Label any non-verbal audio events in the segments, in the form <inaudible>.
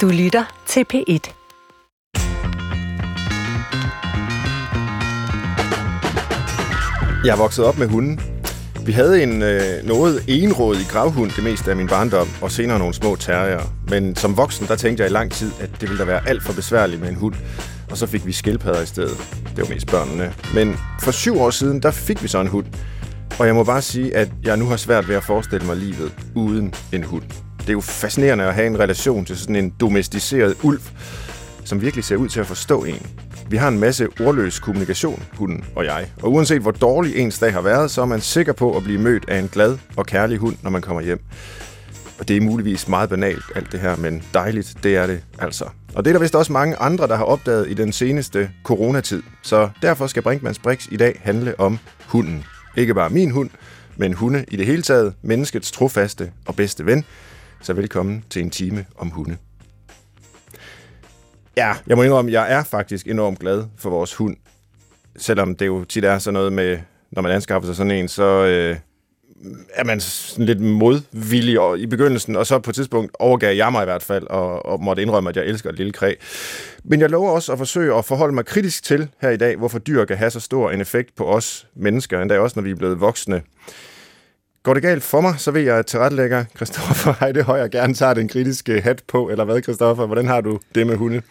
Du lytter til P1. Jeg er vokset op med hunden. Vi havde en øh, noget enrådig gravhund det meste af min barndom, og senere nogle små terrier. Men som voksen, der tænkte jeg i lang tid, at det ville da være alt for besværligt med en hund. Og så fik vi skildpadder i stedet. Det var mest børnene. Men for syv år siden, der fik vi så en hund. Og jeg må bare sige, at jeg nu har svært ved at forestille mig livet uden en hund. Det er jo fascinerende at have en relation til sådan en domesticeret ulv, som virkelig ser ud til at forstå en. Vi har en masse ordløs kommunikation, hunden og jeg. Og uanset hvor dårlig ens dag har været, så er man sikker på at blive mødt af en glad og kærlig hund, når man kommer hjem. Og det er muligvis meget banalt, alt det her, men dejligt, det er det altså. Og det er der vist også mange andre, der har opdaget i den seneste coronatid. Så derfor skal Brinkmanns Brix i dag handle om hunden. Ikke bare min hund, men hunde i det hele taget, menneskets trofaste og bedste ven. Så velkommen til en time om hunde. Ja, jeg må indrømme, jeg er faktisk enormt glad for vores hund. Selvom det jo tit er sådan noget med, når man anskaffer sig sådan en, så øh, er man sådan lidt modvillig i begyndelsen, og så på et tidspunkt overgav jeg mig i hvert fald, og, og måtte indrømme, at jeg elsker et lille kræ. Men jeg lover også at forsøge at forholde mig kritisk til her i dag, hvorfor dyr kan have så stor en effekt på os mennesker, endda også når vi er blevet voksne. Går det galt for mig, så vil jeg tilrettelægger Christoffer Heidehøj og gerne tager den kritiske hat på, eller hvad, Christoffer? Hvordan har du det med hunde?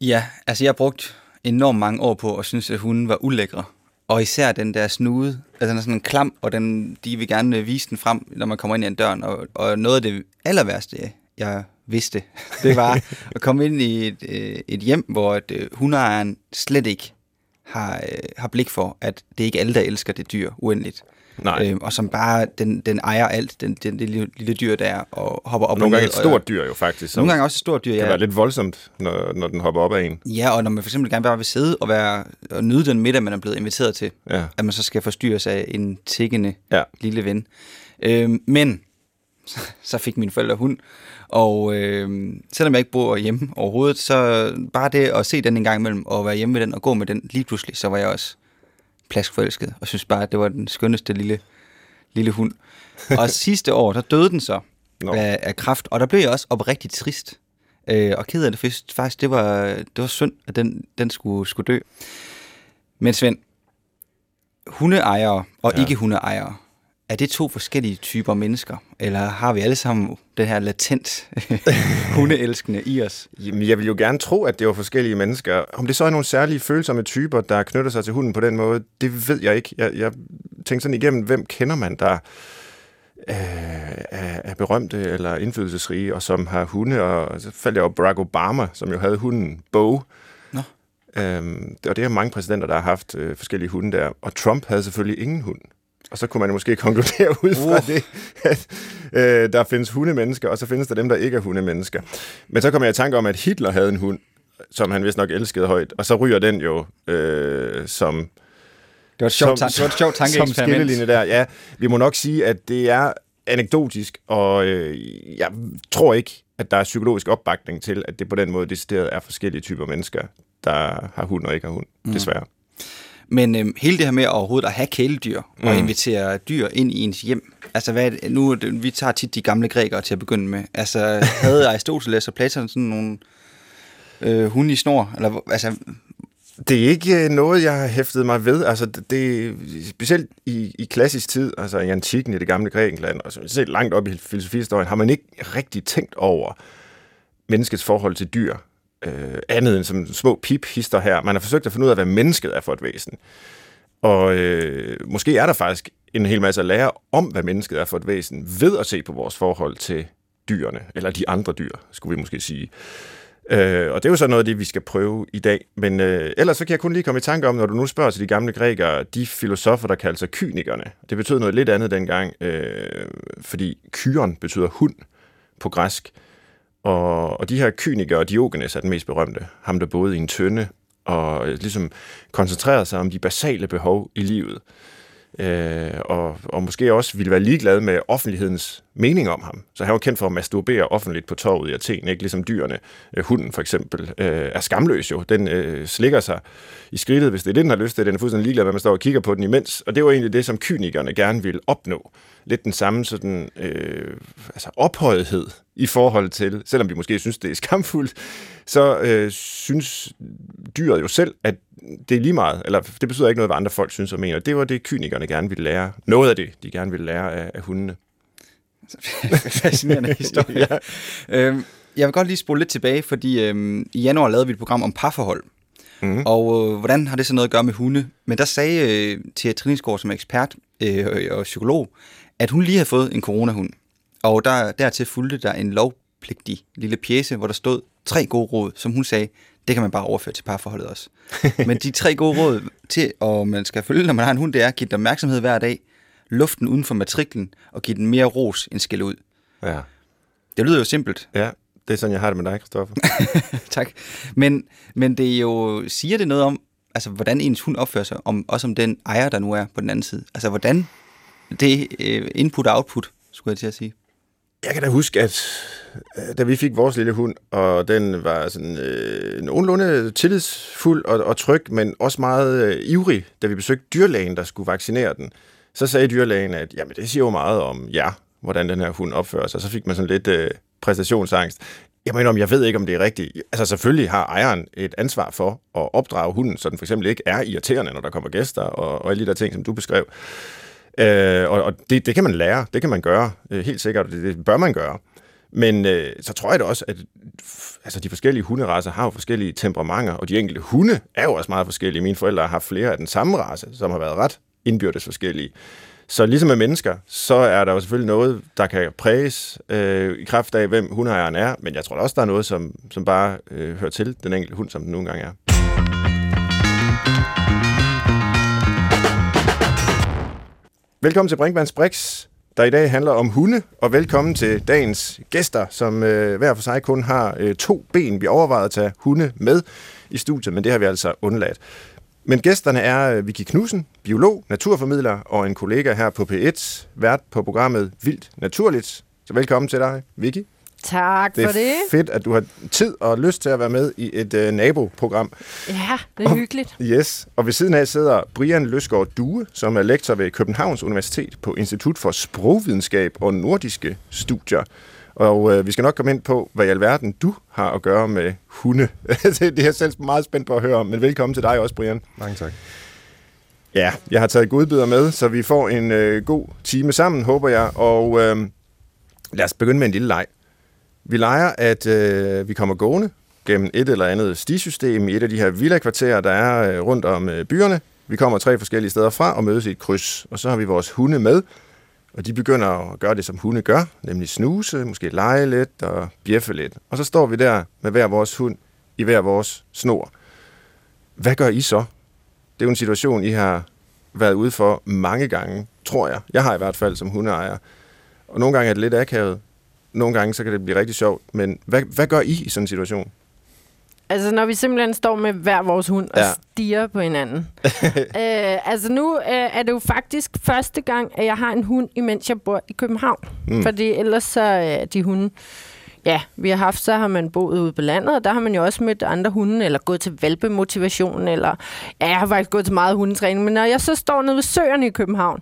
Ja, altså jeg har brugt enormt mange år på at synes, at hunden var ulækre. Og især den der snude, altså den er sådan en klam, og den, de vil gerne øh, vise den frem, når man kommer ind i en døren. Og, og noget af det aller værste, jeg vidste, <laughs> det var at komme ind i et, øh, et hjem, hvor et, øh, hundeejeren slet ikke har, har blik for, at det er ikke alle, der elsker det dyr uendeligt. Nej. Øhm, og som bare, den, den ejer alt, den, den det lille, lille dyr der, og hopper op og Nogle og gange et stort dyr jo faktisk. Nogle gange også et stort dyr, ja. kan være lidt voldsomt, når, når den hopper op af en. Ja, og når man for eksempel gerne bare vil sidde og, være, og nyde den middag, man er blevet inviteret til, ja. at man så skal forstyrres af en tiggende ja. lille ven. Øhm, men så fik mine forældre hund, og øh, selvom jeg ikke bor hjemme overhovedet, så bare det at se den en gang imellem, og være hjemme med den og gå med den, lige pludselig, så var jeg også plaskforelsket, og synes bare, at det var den skønneste lille lille hund. Og <laughs> sidste år, der døde den så no. af, af kraft, og der blev jeg også oprigtigt trist. Øh, og ked af det, for faktisk, det var, det var synd, at den, den skulle, skulle dø. Men Svend, hundeejere og ja. ikke hundeejere, er det to forskellige typer mennesker? Eller har vi alle sammen den her latent <laughs> hundeelskende i os? Jamen, jeg vil jo gerne tro, at det var forskellige mennesker. Om det så er nogle særlige følsomme typer, der knytter sig til hunden på den måde, det ved jeg ikke. Jeg, jeg tænker sådan igennem, hvem kender man, der øh, er, er berømte eller indflydelsesrige, og som har hunde, og så faldt jeg over Barack Obama, som jo havde hunden Bo. Nå. Øhm, og det er mange præsidenter, der har haft øh, forskellige hunde der. Og Trump havde selvfølgelig ingen hund. Og så kunne man måske <laughs> konkludere ud fra uh. det, at øh, der findes hundemennesker, og så findes der dem, der ikke er hundemennesker. Men så kom jeg i tanke om, at Hitler havde en hund, som han vist nok elskede højt, og så ryger den jo øh, som... Det var et sjovt, som, det var et sjovt tankeeksperiment. Som der. Ja, vi må nok sige, at det er anekdotisk, og øh, jeg tror ikke, at der er psykologisk opbakning til, at det på den måde decideret er forskellige typer mennesker, der har hund og ikke har hund, mm. desværre. Men øhm, hele det her med overhovedet at have kæledyr mm. og invitere dyr ind i ens hjem, altså hvad det, nu, vi tager tit de gamle grækere til at begynde med. Altså havde <laughs> Aristoteles og Platon sådan nogle øh, hunde i snor? Eller, altså, det er ikke øh, noget, jeg har hæftet mig ved. Altså, det, specielt i, i klassisk tid, altså i antikken i det gamle Grækenland, og selv langt op i filosofihistorien, har man ikke rigtig tænkt over menneskets forhold til dyr øh, andet end som små piphister her. Man har forsøgt at finde ud af, hvad mennesket er for et væsen. Og øh, måske er der faktisk en hel masse at lære om, hvad mennesket er for et væsen, ved at se på vores forhold til dyrene, eller de andre dyr, skulle vi måske sige. Øh, og det er jo så noget af det, vi skal prøve i dag. Men øh, ellers så kan jeg kun lige komme i tanke om, når du nu spørger til de gamle grækere, de filosofer, der kaldte sig kynikerne. Det betød noget lidt andet dengang, øh, fordi kyren betyder hund på græsk. Og, og de her kynikere, Diogenes er den mest berømte, ham der boede i en tønde, og øh, ligesom koncentrerede sig om de basale behov i livet. Øh, og, og måske også ville være ligeglad med offentlighedens mening om ham. Så han var kendt for at masturbere offentligt på torvet i Athen, ikke ligesom dyrene. Øh, hunden for eksempel øh, er skamløs jo. Den øh, slikker sig i skridtet, hvis det er det, den har lyst til. Den er fuldstændig ligeglad, hvad man står og kigger på den imens. Og det var egentlig det, som kynikerne gerne ville opnå. Lidt den samme sådan, øh, altså ophøjethed i forhold til, selvom vi måske synes, det er skamfuldt, så øh, synes dyret jo selv, at det er lige meget, eller det betyder ikke noget, hvad andre folk synes og mener. Det var det, kynikerne gerne ville lære. Noget af det, de gerne ville lære af, af hundene. <laughs> Fascinerende historie. ja. øhm, jeg vil godt lige spole lidt tilbage, fordi øhm, i januar lavede vi et program om parforhold. Mm. Og øh, hvordan har det så noget at gøre med hunde? Men der sagde øh, Thea Trinsgaard som ekspert øh, og psykolog, at hun lige havde fået en coronahund. Og der, dertil fulgte der en lovpligtig lille pjæse, hvor der stod tre gode råd, som hun sagde, det kan man bare overføre til parforholdet også. <laughs> Men de tre gode råd til, og man skal følge, når man har en hund, det er at give den opmærksomhed hver dag, luften uden for matriklen, og give den mere ros end skæld ud. Ja. Det lyder jo simpelt. Ja, det er sådan, jeg har det med dig, Kristoffer. <laughs> tak. Men, men det er jo, siger det noget om, altså, hvordan ens hund opfører sig, om, også om den ejer, der nu er på den anden side. Altså, hvordan det uh, input og output, skulle jeg til at sige. Jeg kan da huske, at da vi fik vores lille hund, og den var sådan øh, nogenlunde tillidsfuld og, og tryg, men også meget øh, ivrig, da vi besøgte dyrlægen, der skulle vaccinere den, så sagde dyrlægen, at jamen, det siger jo meget om jer, hvordan den her hund opfører sig. Så fik man sådan lidt øh, præstationsangst. Jeg mener, om jeg ved ikke, om det er rigtigt. Altså selvfølgelig har ejeren et ansvar for at opdrage hunden, så den for eksempel ikke er irriterende, når der kommer gæster, og, og alle de der ting, som du beskrev. Øh, og og det, det kan man lære, det kan man gøre, øh, helt sikkert, det, det bør man gøre. Men øh, så tror jeg da også, at altså, de forskellige hunderasser har jo forskellige temperamenter, og de enkelte hunde er jo også meget forskellige. Mine forældre har haft flere af den samme race, som har været ret indbyrdes forskellige. Så ligesom med mennesker, så er der jo selvfølgelig noget, der kan præges øh, i kraft af, hvem hundejeren er, men jeg tror også, der er noget, som, som bare øh, hører til den enkelte hund, som den nogle gange er. Velkommen til Brinkmanns Brix, der i dag handler om hunde, og velkommen til dagens gæster, som øh, hver for sig kun har øh, to ben. Vi overvejede at tage hunde med i studiet, men det har vi altså undladt. Men gæsterne er øh, Vicky Knudsen, biolog, naturformidler og en kollega her på P1, vært på programmet Vildt Naturligt. Så velkommen til dig, Vicky. Tak det for det. er fedt, at du har tid og lyst til at være med i et uh, naboprogram. Ja, det er og, hyggeligt. Yes, og ved siden af sidder Brian Løsgaard Due, som er lektor ved Københavns Universitet på Institut for Sprogvidenskab og Nordiske Studier. Og uh, vi skal nok komme ind på, hvad i alverden du har at gøre med hunde. <laughs> det, det er jeg selv meget spændt på at høre om, men velkommen til dig også, Brian. Mange tak. Ja, jeg har taget godbidder med, så vi får en øh, god time sammen, håber jeg. Og øh, lad os begynde med en lille leg. Vi leger, at øh, vi kommer gående gennem et eller andet stisystem i et af de her villa-kvarterer, der er øh, rundt om øh, byerne. Vi kommer tre forskellige steder fra og mødes i et kryds, og så har vi vores hunde med, og de begynder at gøre det, som hunde gør, nemlig snuse, måske lege lidt og bjeffe lidt. Og så står vi der med hver vores hund i hver vores snor. Hvad gør I så? Det er jo en situation, I har været ude for mange gange, tror jeg. Jeg har i hvert fald som hundeejer. Og nogle gange er det lidt akavet. Nogle gange så kan det blive rigtig sjovt. Men hvad, hvad gør I i sådan en situation? Altså, når vi simpelthen står med hver vores hund og Ja. stiger på hinanden. <laughs> øh, altså, nu øh, er det jo faktisk første gang, at jeg har en hund, imens jeg bor i København. Mm. Fordi ellers så er de hunde... Ja, vi har haft, så har man boet ude på landet, og der har man jo også mødt andre hunde, eller gået til valpemotivation, eller... Ja, jeg har faktisk gået til meget hundetræning, men når jeg så står nede ved søerne i København,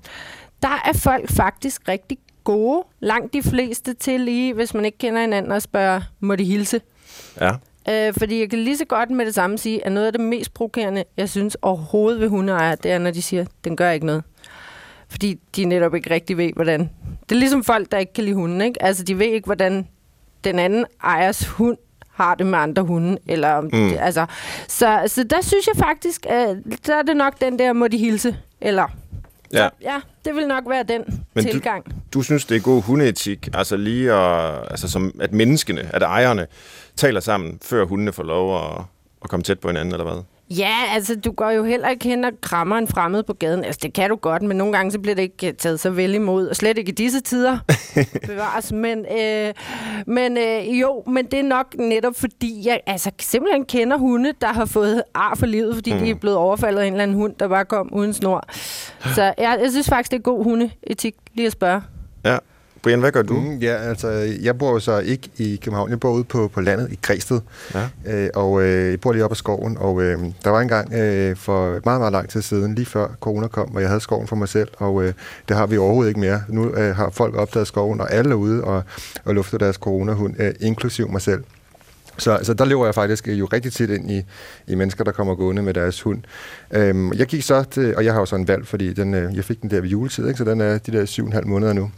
der er folk faktisk rigtig gode. Langt de fleste til lige, hvis man ikke kender hinanden, og spørger, må de hilse? Ja. Øh, fordi jeg kan lige så godt med det samme sige, at noget af det mest provokerende, jeg synes overhovedet ved hundeejere, det er, når de siger, den gør ikke noget. Fordi de netop ikke rigtig ved, hvordan... Det er ligesom folk, der ikke kan lide hunden, ikke? Altså, de ved ikke, hvordan den anden ejers hund har det med andre hunde. Eller Mm. det, altså, så, så der synes jeg faktisk, at der er det nok den der, må de hilse. Eller, ja. ja, det vil nok være den Men Men du- tilgang. Du synes, det er god hundeetik, altså lige at, altså som, at menneskene, at ejerne, taler sammen, før hundene får lov at, at komme tæt på hinanden, eller hvad? Ja, altså, du går jo heller ikke hen og krammer en fremmed på gaden. Altså, det kan du godt, men nogle gange så bliver det ikke taget så vel imod. Og slet ikke i disse tider <laughs> bevares. Men, øh, men øh, jo, men det er nok netop fordi, jeg altså, simpelthen kender hunde, der har fået ar for livet, fordi mm. de er blevet overfaldet af en eller anden hund, der bare kom uden snor. Så jeg, jeg synes faktisk, det er god hundeetik lige at spørge. Ja. Brian, hvad gør du? Mm, ja, altså, jeg bor jo så ikke i København. Jeg bor ude på, på landet i Græsted. Ja. Øh, og øh, jeg bor lige oppe af skoven. Og øh, der var en gang øh, for meget, meget lang tid siden, lige før corona kom, hvor jeg havde skoven for mig selv. Og øh, det har vi overhovedet ikke mere. Nu øh, har folk opdaget skoven, og alle er ude og, og lufter deres coronahund, øh, inklusiv mig selv. Så, så der lever jeg faktisk jo rigtig tit ind i, i mennesker, der kommer gående med deres hund. Øhm, jeg gik så til, og jeg har jo så en valg, fordi den, øh, jeg fik den der ved juletid, ikke? så den er de der syv og en halv måneder nu.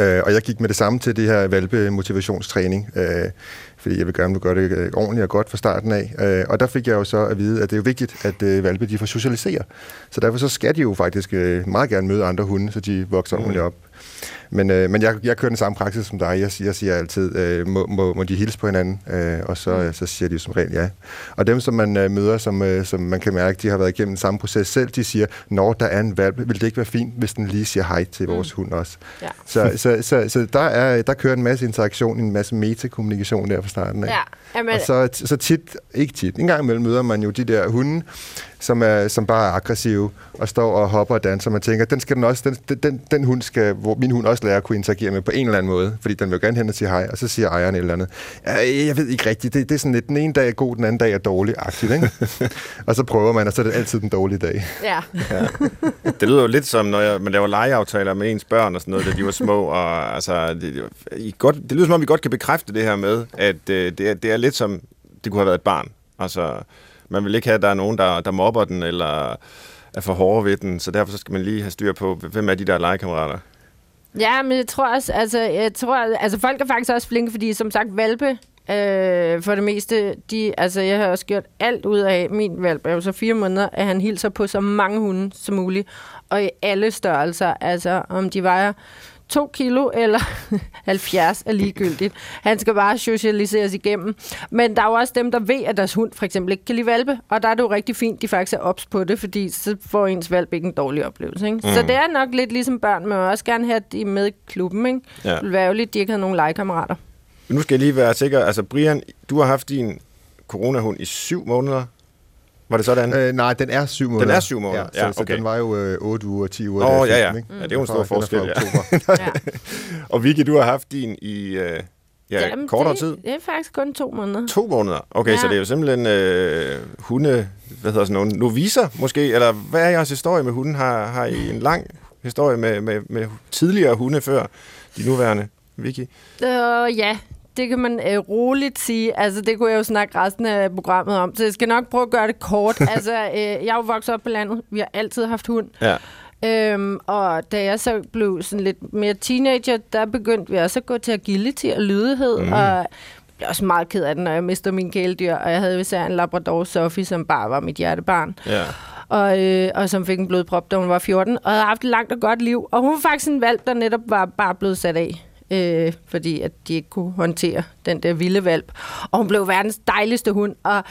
Øh, og jeg gik med det samme til det her valpe-motivationstræning, øh, fordi jeg vil gerne gøre det øh, ordentligt og godt fra starten af. Øh, og der fik jeg jo så at vide, at det er jo vigtigt, at øh, valpe de får socialisere. Så derfor så skal de jo faktisk øh, meget gerne møde andre hunde, så de vokser mm. ordentligt op. Men, øh, men jeg, jeg kører den samme praksis som dig. Jeg, jeg siger altid, øh, må, må, må de hilse på hinanden? Øh, og så, mm. så siger de som regel ja. Og dem, som man øh, møder, som, øh, som man kan mærke, de har været igennem den samme proces selv, de siger, når der er en valp, vil det ikke være fint, hvis den lige siger hej til vores mm. hund også? Ja. Så, så, så, så der, er, der kører en masse interaktion, en masse metakommunikation der fra starten af. Ja. Jamen, Og så, så tit, ikke tit, en gang imellem møder man jo de der hunde, som, er, som bare er aggressive og står og hopper og danser. Man tænker, den, skal den, også, den, den, den hund skal hvor min hund også lære at kunne interagere med på en eller anden måde, fordi den vil gerne hen og sige hej, og så siger ejeren et eller andet. Ja, jeg ved ikke rigtigt, det, det er sådan lidt, den ene dag er god, den anden dag er dårlig-agtigt, ikke? <laughs> og så prøver man, og så er det altid den dårlige dag. ja. Ja. Det lyder jo lidt som, når jeg, man laver legeaftaler med ens børn og sådan noget, da de var små. <laughs> Og, altså, det, det, I godt, det lyder som om, vi godt kan bekræfte det her med, at øh, det, er, det er lidt som, det kunne have været et barn. Altså, man vil ikke have, at der er nogen, der, der mobber den, eller er for hårde ved den, så derfor så skal man lige have styr på, hvem er de der legekammerater. Ja, men jeg tror også, altså, jeg tror, altså folk er faktisk også flinke, fordi som sagt, valpe, øh, for det meste, de, altså jeg har også gjort alt ud af, min valp er jo så fire måneder, at han hilser på så mange hunde som muligt, og i alle størrelser, altså om de vejer 2 kilo eller <laughs> 70 er ligegyldigt. Han skal bare socialiseres igennem. Men der er jo også dem, der ved, at deres hund for eksempel ikke kan lide valpe, og der er det jo rigtig fint, de faktisk er ops på det, fordi så får ens valp ikke en dårlig oplevelse. Ikke? Mm. Så det er nok lidt ligesom børn, men også gerne have, de med i klubben. Ikke? Ja. Det ville være ærgerligt, at de ikke havde nogen legekammerater. Nu skal jeg lige være sikker. Altså, Brian, du har haft din coronahund i syv måneder. Var det sådan? Øh, nej, den er syv måneder. er syv måneder. Ja, så, Ja, så okay. den var jo øh, 8 uger, 10 uger. Åh, jeg ja, ja. den, ikke? Ja, det er jo en Den stor den forskel, ja. oktober. <laughs> Ja. Og Vicky, du har haft din i øh, ja, Jamen, kortere det, tid. Det er faktisk kun to måneder. To måneder. Okay. Ja. så det er jo simpelthen øh, hunde, hvad hedder sådan nogle, noviser måske, eller hvad er jeres historie med hunden? Har, har I en lang historie med, med, med tidligere hunde før de nuværende, Vicky? Øh, ja, det kan man øh, roligt sige. Altså, det kunne jeg jo snakke resten af programmet om. Så jeg skal nok prøve at gøre det kort. <laughs> altså, øh, jeg er jo vokset op på landet. Vi har altid haft hund. Ja. Øhm, og da jeg så blev sådan lidt mere teenager, der begyndte vi også at gå til agility og lydighed. Mm. Og jeg blev også meget ked af det, når jeg mister min kæledyr. Og jeg havde især en Labrador Sophie, som bare var mit hjertebarn. Ja. Og, øh, og som fik en blodprop, da hun var 14. Og havde haft et langt og godt liv. Og hun var faktisk en valp, der netop var bare blevet sat af. Øh, fordi at de ikke kunne håndtere den der vilde valp. Og hun blev verdens dejligste hund. Og,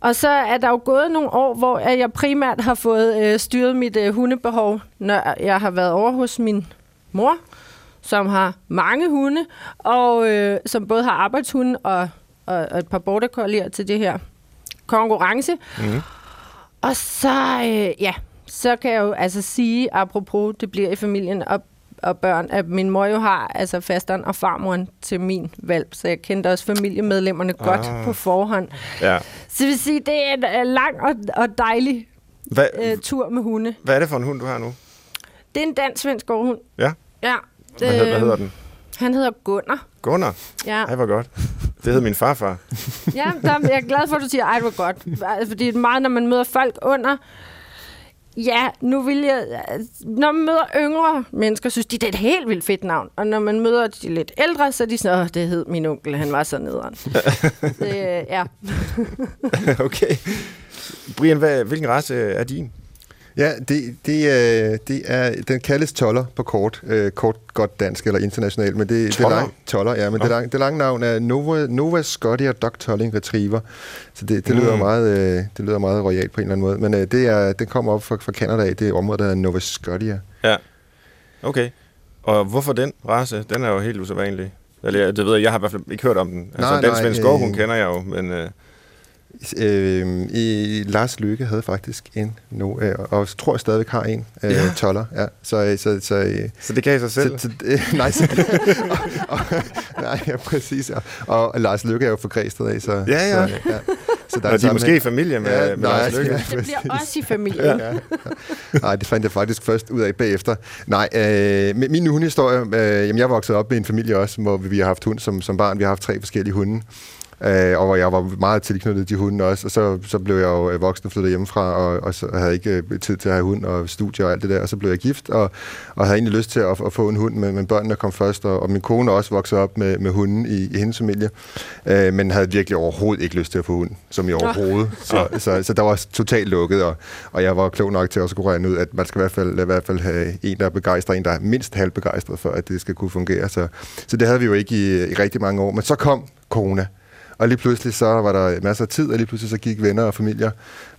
og så er der jo gået nogle år, hvor jeg primært har fået øh, styret mit øh, hundebehov, når jeg har været over hos min mor, som har mange hunde, og øh, som både har arbejdshunde og, og, og et par border collier til det her konkurrence. Mhm. Og så, øh, ja, så kan jeg jo altså sige, apropos det bliver i familien og, og børn, at min mor jo har altså fasteren og farmoren til min valp, så jeg kendte også familiemedlemmerne ah. godt på forhånd. ja. Så vil sige, det er en øh, lang og, og dejlig Hvad, øh, tur med hunde. hvad er det for en hund, du har nu? Det er en dansk-svensk gårdhund. Ja. Ja. Hvad, øh, hvad hedder den? Han hedder Gunnar. Gunnar. Ja, Ej, hvor godt. Det hed min farfar. ja der, jeg er glad for, at du siger, ej, hvor godt. Fordi det er meget, når man møder folk under... Ja, nu vil jeg... Når man møder yngre mennesker, synes de, det er et helt vildt fedt navn. Og når man møder de lidt ældre, så er de sådan, åh, det hed min onkel, han var så nederen. det, <laughs> øh, ja. <laughs> okay. Brian, hvad, hvilken race er din? Ja, det, det, øh, det er, den kaldes toller på kort, øh, kort godt dansk eller internationalt, men det, det Toller? er lang, toller, ja, men det, lang, det lange navn er Nova, Nova Scotia Dog Tolling Retriever, så det, det, Mm. lyder meget, øh, det lyder meget royalt på en eller anden måde, men øh, det er, den kommer op fra, fra Canada af, det området, der hedder Nova Scotia. Ja. Okay. Og hvorfor den race? Den er jo helt usædvanlig. Eller, det ved jeg, jeg har i hvert fald ikke hørt om den. Altså, Nej, den nej, svenske øh, kender jeg jo, men... Øh, Øh, i, Lars Lykke havde faktisk en nu, øh, og tror jeg stadigvæk har en øh, Ja. toller. Ja. Så, så, så, øh, Så det kan I sig selv? så, så, øh, nej, så, <laughs> og, og, nej, ja, præcis. Og, og Lars Lykke er jo Græsted af, så... Ja, ja. Så, ja. Så Nå, de er måske i familie med, Ja, med nej, Lars Løkke. ja. Det bliver også i familien. Ja. Nej, det fandt jeg faktisk først ud af bagefter. Nej, øh, med min hundehistorie, øh, jamen jeg voksede op med en familie også, hvor vi har haft hund som, som barn. Vi har haft tre forskellige hunde. Øh, og jeg var meget tilknyttet de hunde også, og så, så blev jeg jo øh, voksen og flyttede hjemmefra, og, og så havde jeg ikke øh, tid til at have hund og studie og alt det der, og så blev jeg gift, og, og havde egentlig lyst til at, at få en hund, men, men børnene kom først, og, og min kone også vokset op med, med hunden i, i hendes familie, øh, men havde virkelig overhovedet ikke lyst til at få hund, som i overhovedet. <laughs> Så, så, så der var totalt lukket, og, og jeg var klog nok til også at kunne regne ud, at man skal i hvert fald, i hvert fald have en, der er begejstret, en, der er mindst halvbegejstret for, at det skal kunne fungere. Så, så det havde vi jo ikke i, i rigtig mange år, men så kom corona. Og lige pludselig så var der masser af tid, og lige pludselig så gik venner og familier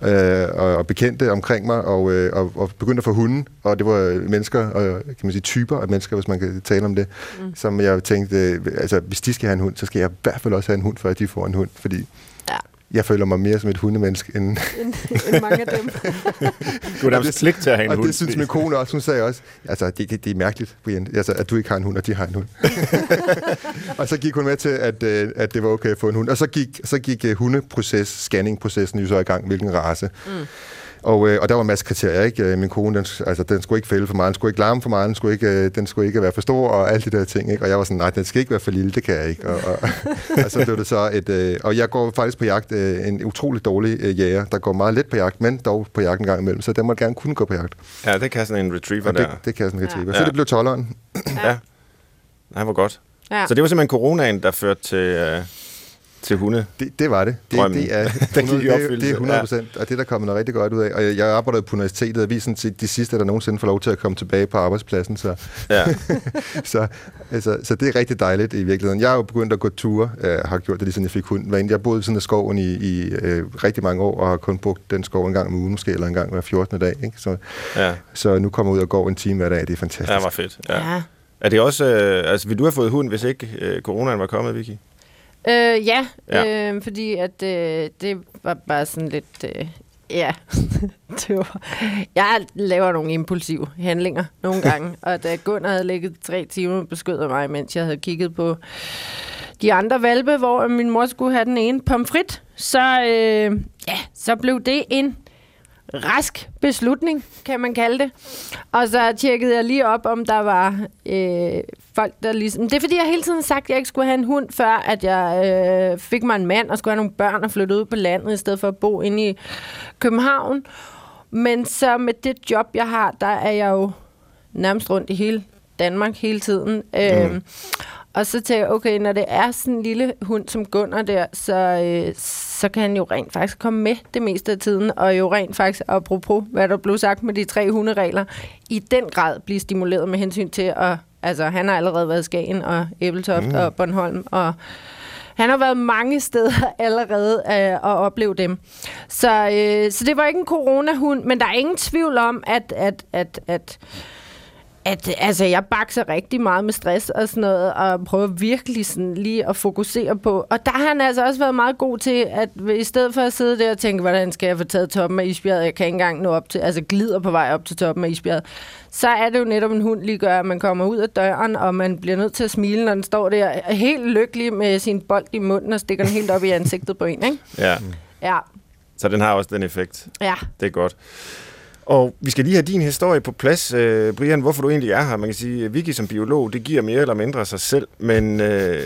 øh, og, og bekendte omkring mig, og, øh, og, og begyndte at få hunden. Og det var mennesker, og kan man sige typer af mennesker, hvis man kan tale om det, mm. som jeg tænkte, øh, altså hvis de skal have en hund, så skal jeg i hvert fald også have en hund, før de får en hund, fordi. Jeg føler mig mere som et hundemenneske end... <laughs> End, end mange af dem. Du er nærmest pligt til at have en og hund. det synes min kone også. Hun sagde også, altså det, det, det er mærkeligt, Brian, altså, at du ikke har en hund, og de har en hund. <laughs> og så gik hun med til, at, øh, at det var okay at få en hund. Og så gik, så gik øh, hundeproces, scanning-processen jo så i gang, hvilken race. Mm. Og, øh, og der var en masse kriterier, ikke? Øh, Min kone, den, altså, den skulle ikke fælde for meget, den skulle ikke larme for meget, den skulle ikke, øh, den skulle ikke være for stor, og alle de der ting, ikke? Og jeg var sådan, nej, den skal ikke være for lille, det kan jeg ikke. Og, og, <laughs> og så blev det så et... Øh, og jeg går faktisk på jagt, øh, en utrolig dårlig øh, jæger, der går meget let på jagt, men dog på jagt en gang imellem, så den må gerne kunne gå på jagt. Ja, det kan sådan en retriever Og det, der. det kan jeg sådan retriever. Ja. Så det blev tolleren. Ja. Nej, hvor godt. Ja. Så det var simpelthen coronaen, der førte til, øh, til hunde. Det, det var det. Det, Drømmen. <laughs> det, er, Den gik 100, i det, er- det er 100 procent, og det er der kommet noget rigtig godt ud af. Og jeg, jeg arbejdede på universitetet, og vi er sådan set de sidste, der nogensinde får lov til at komme tilbage på arbejdspladsen. Så, Ja. <laughs> så, altså, så det er rigtig dejligt i virkeligheden. Jeg har jo begyndt at gå ture, øh, har gjort det lige siden jeg fik hund. Hver eneste- Jeg boede sådan i skoven i, i øh, rigtig mange år, og har kun brugt den skov en gang om ugen måske, eller en gang hver 14. dag. Ikke? Så, ja. så nu kommer jeg ud og går en time hver dag, det er fantastisk. Ja, var fedt. Ja. ja. Er det også... Øh, altså, vil du have fået hund, hvis ikke øh, coronaen var kommet, Vicky? Øh, ja, Ja. Øh, fordi at øh, det var bare sådan lidt... Øh, ja, <laughs> det var, jeg laver nogle impulsive handlinger nogle <laughs> gange, og da Gunnar havde ligget tre timer på skød af mig, mens jeg havde kigget på de andre valpe, hvor min mor skulle have den ene pomfrit, så, øh, ja, så blev det en rask beslutning, kan man kalde det. Og så tjekkede jeg lige op, om der var øh, folk, der ligesom... Det er fordi, jeg hele tiden har sagt, at jeg ikke skulle have en hund, før at jeg øh, fik mig en mand og skulle have nogle børn og flytte ud på landet, i stedet for at bo inde i København. Men så med det job, jeg har, der er jeg jo nærmest rundt i hele Danmark hele tiden. Mm. Øhm, og så tænkte jeg, okay, når det er sådan en lille hund som Gunnar der, så, øh, så kan han jo rent faktisk komme med det meste af tiden, og jo rent faktisk, apropos hvad der blev sagt med de tre hunderegler, i den grad blive stimuleret med hensyn til at, altså han har allerede været i Skagen og Æbeltoft mm. og Bornholm, og han har været mange steder <laughs> allerede øh, at opleve dem. Så, øh, så det var ikke en coronahund, men der er ingen tvivl om, at, at, at, at at altså, jeg bakser rigtig meget med stress og sådan noget, og prøver virkelig sådan lige at fokusere på. Og der har han altså også været meget god til, at i stedet for at sidde der og tænke, hvordan skal jeg få taget toppen af isbjerget, jeg kan ikke engang nå op til, altså glider på vej op til toppen af isbjerget, så er det jo netop en hund lige gør, at man kommer ud af døren, og man bliver nødt til at smile, når den står der helt lykkelig med sin bold i munden og stikker den helt op i ansigtet på en, ikke? Ja. Ja, Så den har også den effekt. ja. Det er godt. Og vi skal lige have din historie på plads, øh, Brian, hvorfor du egentlig er her. Man kan sige, at Vicky som biolog, det giver mere eller mindre sig selv, men øh,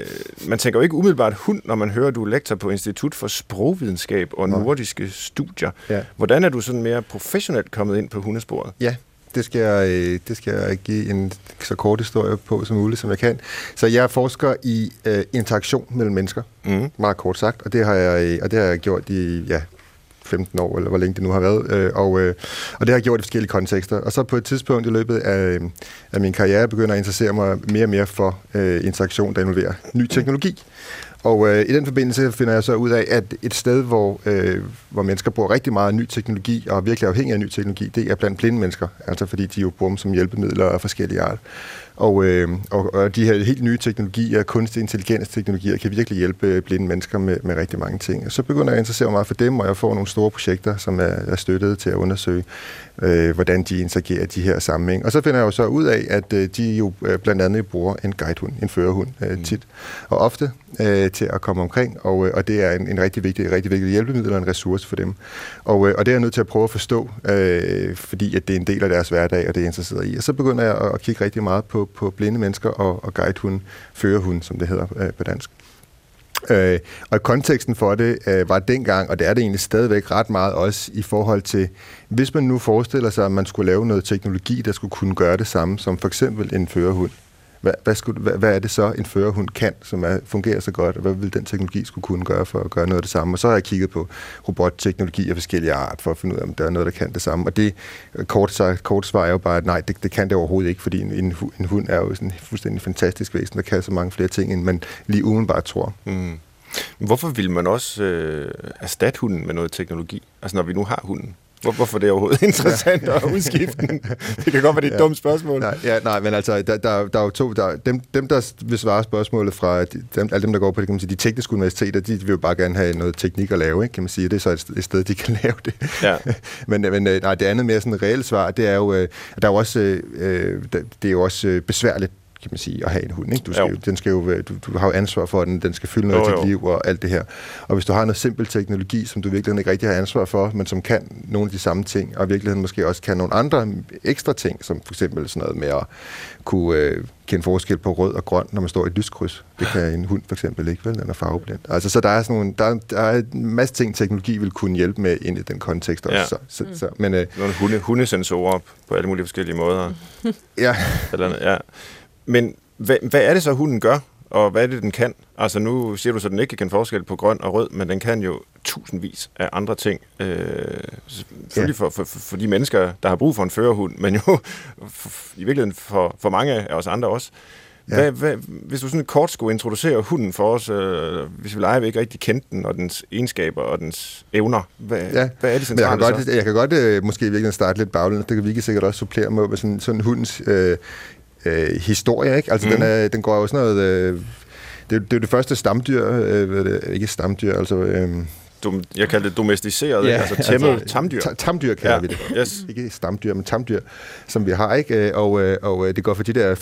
man tænker jo ikke umiddelbart hund, når man hører, at du er lektor på Institut for Sprogvidenskab og. Nordiske Studier. Ja. Hvordan er du sådan mere professionelt kommet ind på hundesporet? Ja, det skal, jeg, øh, det skal jeg give en så kort historie på som muligt, som jeg kan. Så jeg forsker i øh, interaktion mellem mennesker, Mm. meget kort sagt, og det har jeg, øh, og det har jeg gjort i ja, 15 år, eller hvor længe det nu har været, øh, og, øh, og det har jeg gjort i forskellige kontekster. Og så på et tidspunkt i løbet af, øh, af min karriere begynder jeg at interessere mig mere og mere for øh, interaktion, der involverer ny teknologi. Og øh, i den forbindelse finder jeg så ud af, at et sted, hvor, øh, hvor mennesker bruger rigtig meget ny teknologi, og er virkelig afhængige af ny teknologi, det er blandt blinde mennesker. Altså fordi de jo bruger dem som hjælpemidler af forskellige art. Og, øh, og, og de her helt nye teknologier, kunstig intelligens-teknologier, kan virkelig hjælpe øh, blinde mennesker med, med rigtig mange ting. Og så begynder jeg at interessere mig meget for dem, og jeg får nogle store projekter, som er, er støttet til at undersøge, øh, hvordan de interagerer i de her sammenhæng. Og så finder jeg jo så ud af, at øh, de jo øh, blandt andet bruger en guidehund, en førerhund, øh, mm. tit og ofte øh, til at komme omkring, og, øh, og det er en, en rigtig vigtig, rigtig vigtig hjælpemiddel og en ressource for dem. Og, øh, og det er jeg nødt til at prøve at forstå, øh, fordi at det er en del af deres hverdag, og det er jeg interesseret i. Og så begynder jeg at, at kigge rigtig meget på, på blinde mennesker og, og guidehund, førerhund, som det hedder øh, på dansk. Øh, og konteksten for det øh, var dengang, og det er det egentlig stadigvæk ret meget også i forhold til, hvis man nu forestiller sig, at man skulle lave noget teknologi, der skulle kunne gøre det samme som for eksempel en førerhund. Hvad, hvad, skulle, hvad, hvad er det så, en førerhund kan, som er, fungerer så godt, og hvad vil den teknologi skulle kunne gøre for at gøre noget af det samme? Og så har jeg kigget på robotteknologi af forskellige art, for at finde ud af, om der er noget, der kan det samme. Og det kort, sagt, kort svar er jo bare, at nej, det, det kan det overhovedet ikke, fordi en, en, en hund er jo sådan en fuldstændig fantastisk væsen, der kan så mange flere ting, end man lige umiddelbart tror. Mm. Hvorfor vil man også øh, erstatte hunden med noget teknologi? Altså når vi nu har hunden? Hvor, hvorfor det er overhovedet <laughs> interessant at udskifte den? Det kan godt være, det er et ja. dumt spørgsmål. Nej, ja, nej, men altså, der, der, der er jo to... Der, dem, dem, der vil svare spørgsmålet fra... Dem, alle dem, der går på det, kan man sige, de tekniske universiteter, de vil jo bare gerne have noget teknik at lave, ikke, kan man sige. Det er så et, et sted, de kan <laughs> lave det. Ja. <laughs> men, men øh, nej, det andet mere sådan reelt svar, det er jo... Øh, der er jo også, øh, det er jo også besværligt kan man sige, at have en hund. Ikke? Du, skal jo. Jo, den skal jo, du, du har jo ansvar for den, den skal fylde noget jo, af dit liv og alt det her. Og hvis du har noget simpel teknologi, som du virkelig ikke rigtig har ansvar for, men som kan nogle af de samme ting, og i virkeligheden måske også kan nogle andre ekstra ting, som for eksempel sådan noget med at kunne øh, kende forskel på rød og grøn, når man står i et lyskryds. Det kan en hund for eksempel ikke, vel? Den er farveblind. Altså, så der er, sådan nogle, der, der er en masse ting, teknologi vil kunne hjælpe med ind i den kontekst også. Ja. Så, så, mm. så, men, øh, Nogle hunde, hundesensorer på alle mulige forskellige måder. ja. Eller, ja. Men hvad, hvad er det så, hunden gør, og hvad er det, den kan? Altså nu siger du så, at den ikke kan forskel på grøn og rød, men den kan jo tusindvis af andre ting. Øh, selvfølgelig ja. for, for, for de mennesker, der har brug for en førerhund, men jo <laughs> for, i virkeligheden for, for mange af os andre også. Ja. Hvad, hvad, hvis du sådan kort skulle introducere hunden for os, øh, hvis vi leger, vi ikke rigtig kendte den, og dens egenskaber og dens evner, hvad, ja. hvad er det centrale jeg kan godt, så? Jeg kan godt øh, måske virkelig starte lidt baglæns, det kan vi ikke sikkert også supplere med, med sådan, sådan hundens øh, øh, historie, ikke? Altså, mm. den, er, den går jo sådan noget... Øh, det, det er jo det første stamdyr, øh, det, ikke stamdyr, altså... Øh, Dom, jeg kalder det domesticeret, ja, altså tæmmet altså, tamdyr. Tamdyr kalder ja, vi det. Yes. Ikke stamdyr, men tamdyr, som vi har, ikke? Og, øh, og øh, det går for de der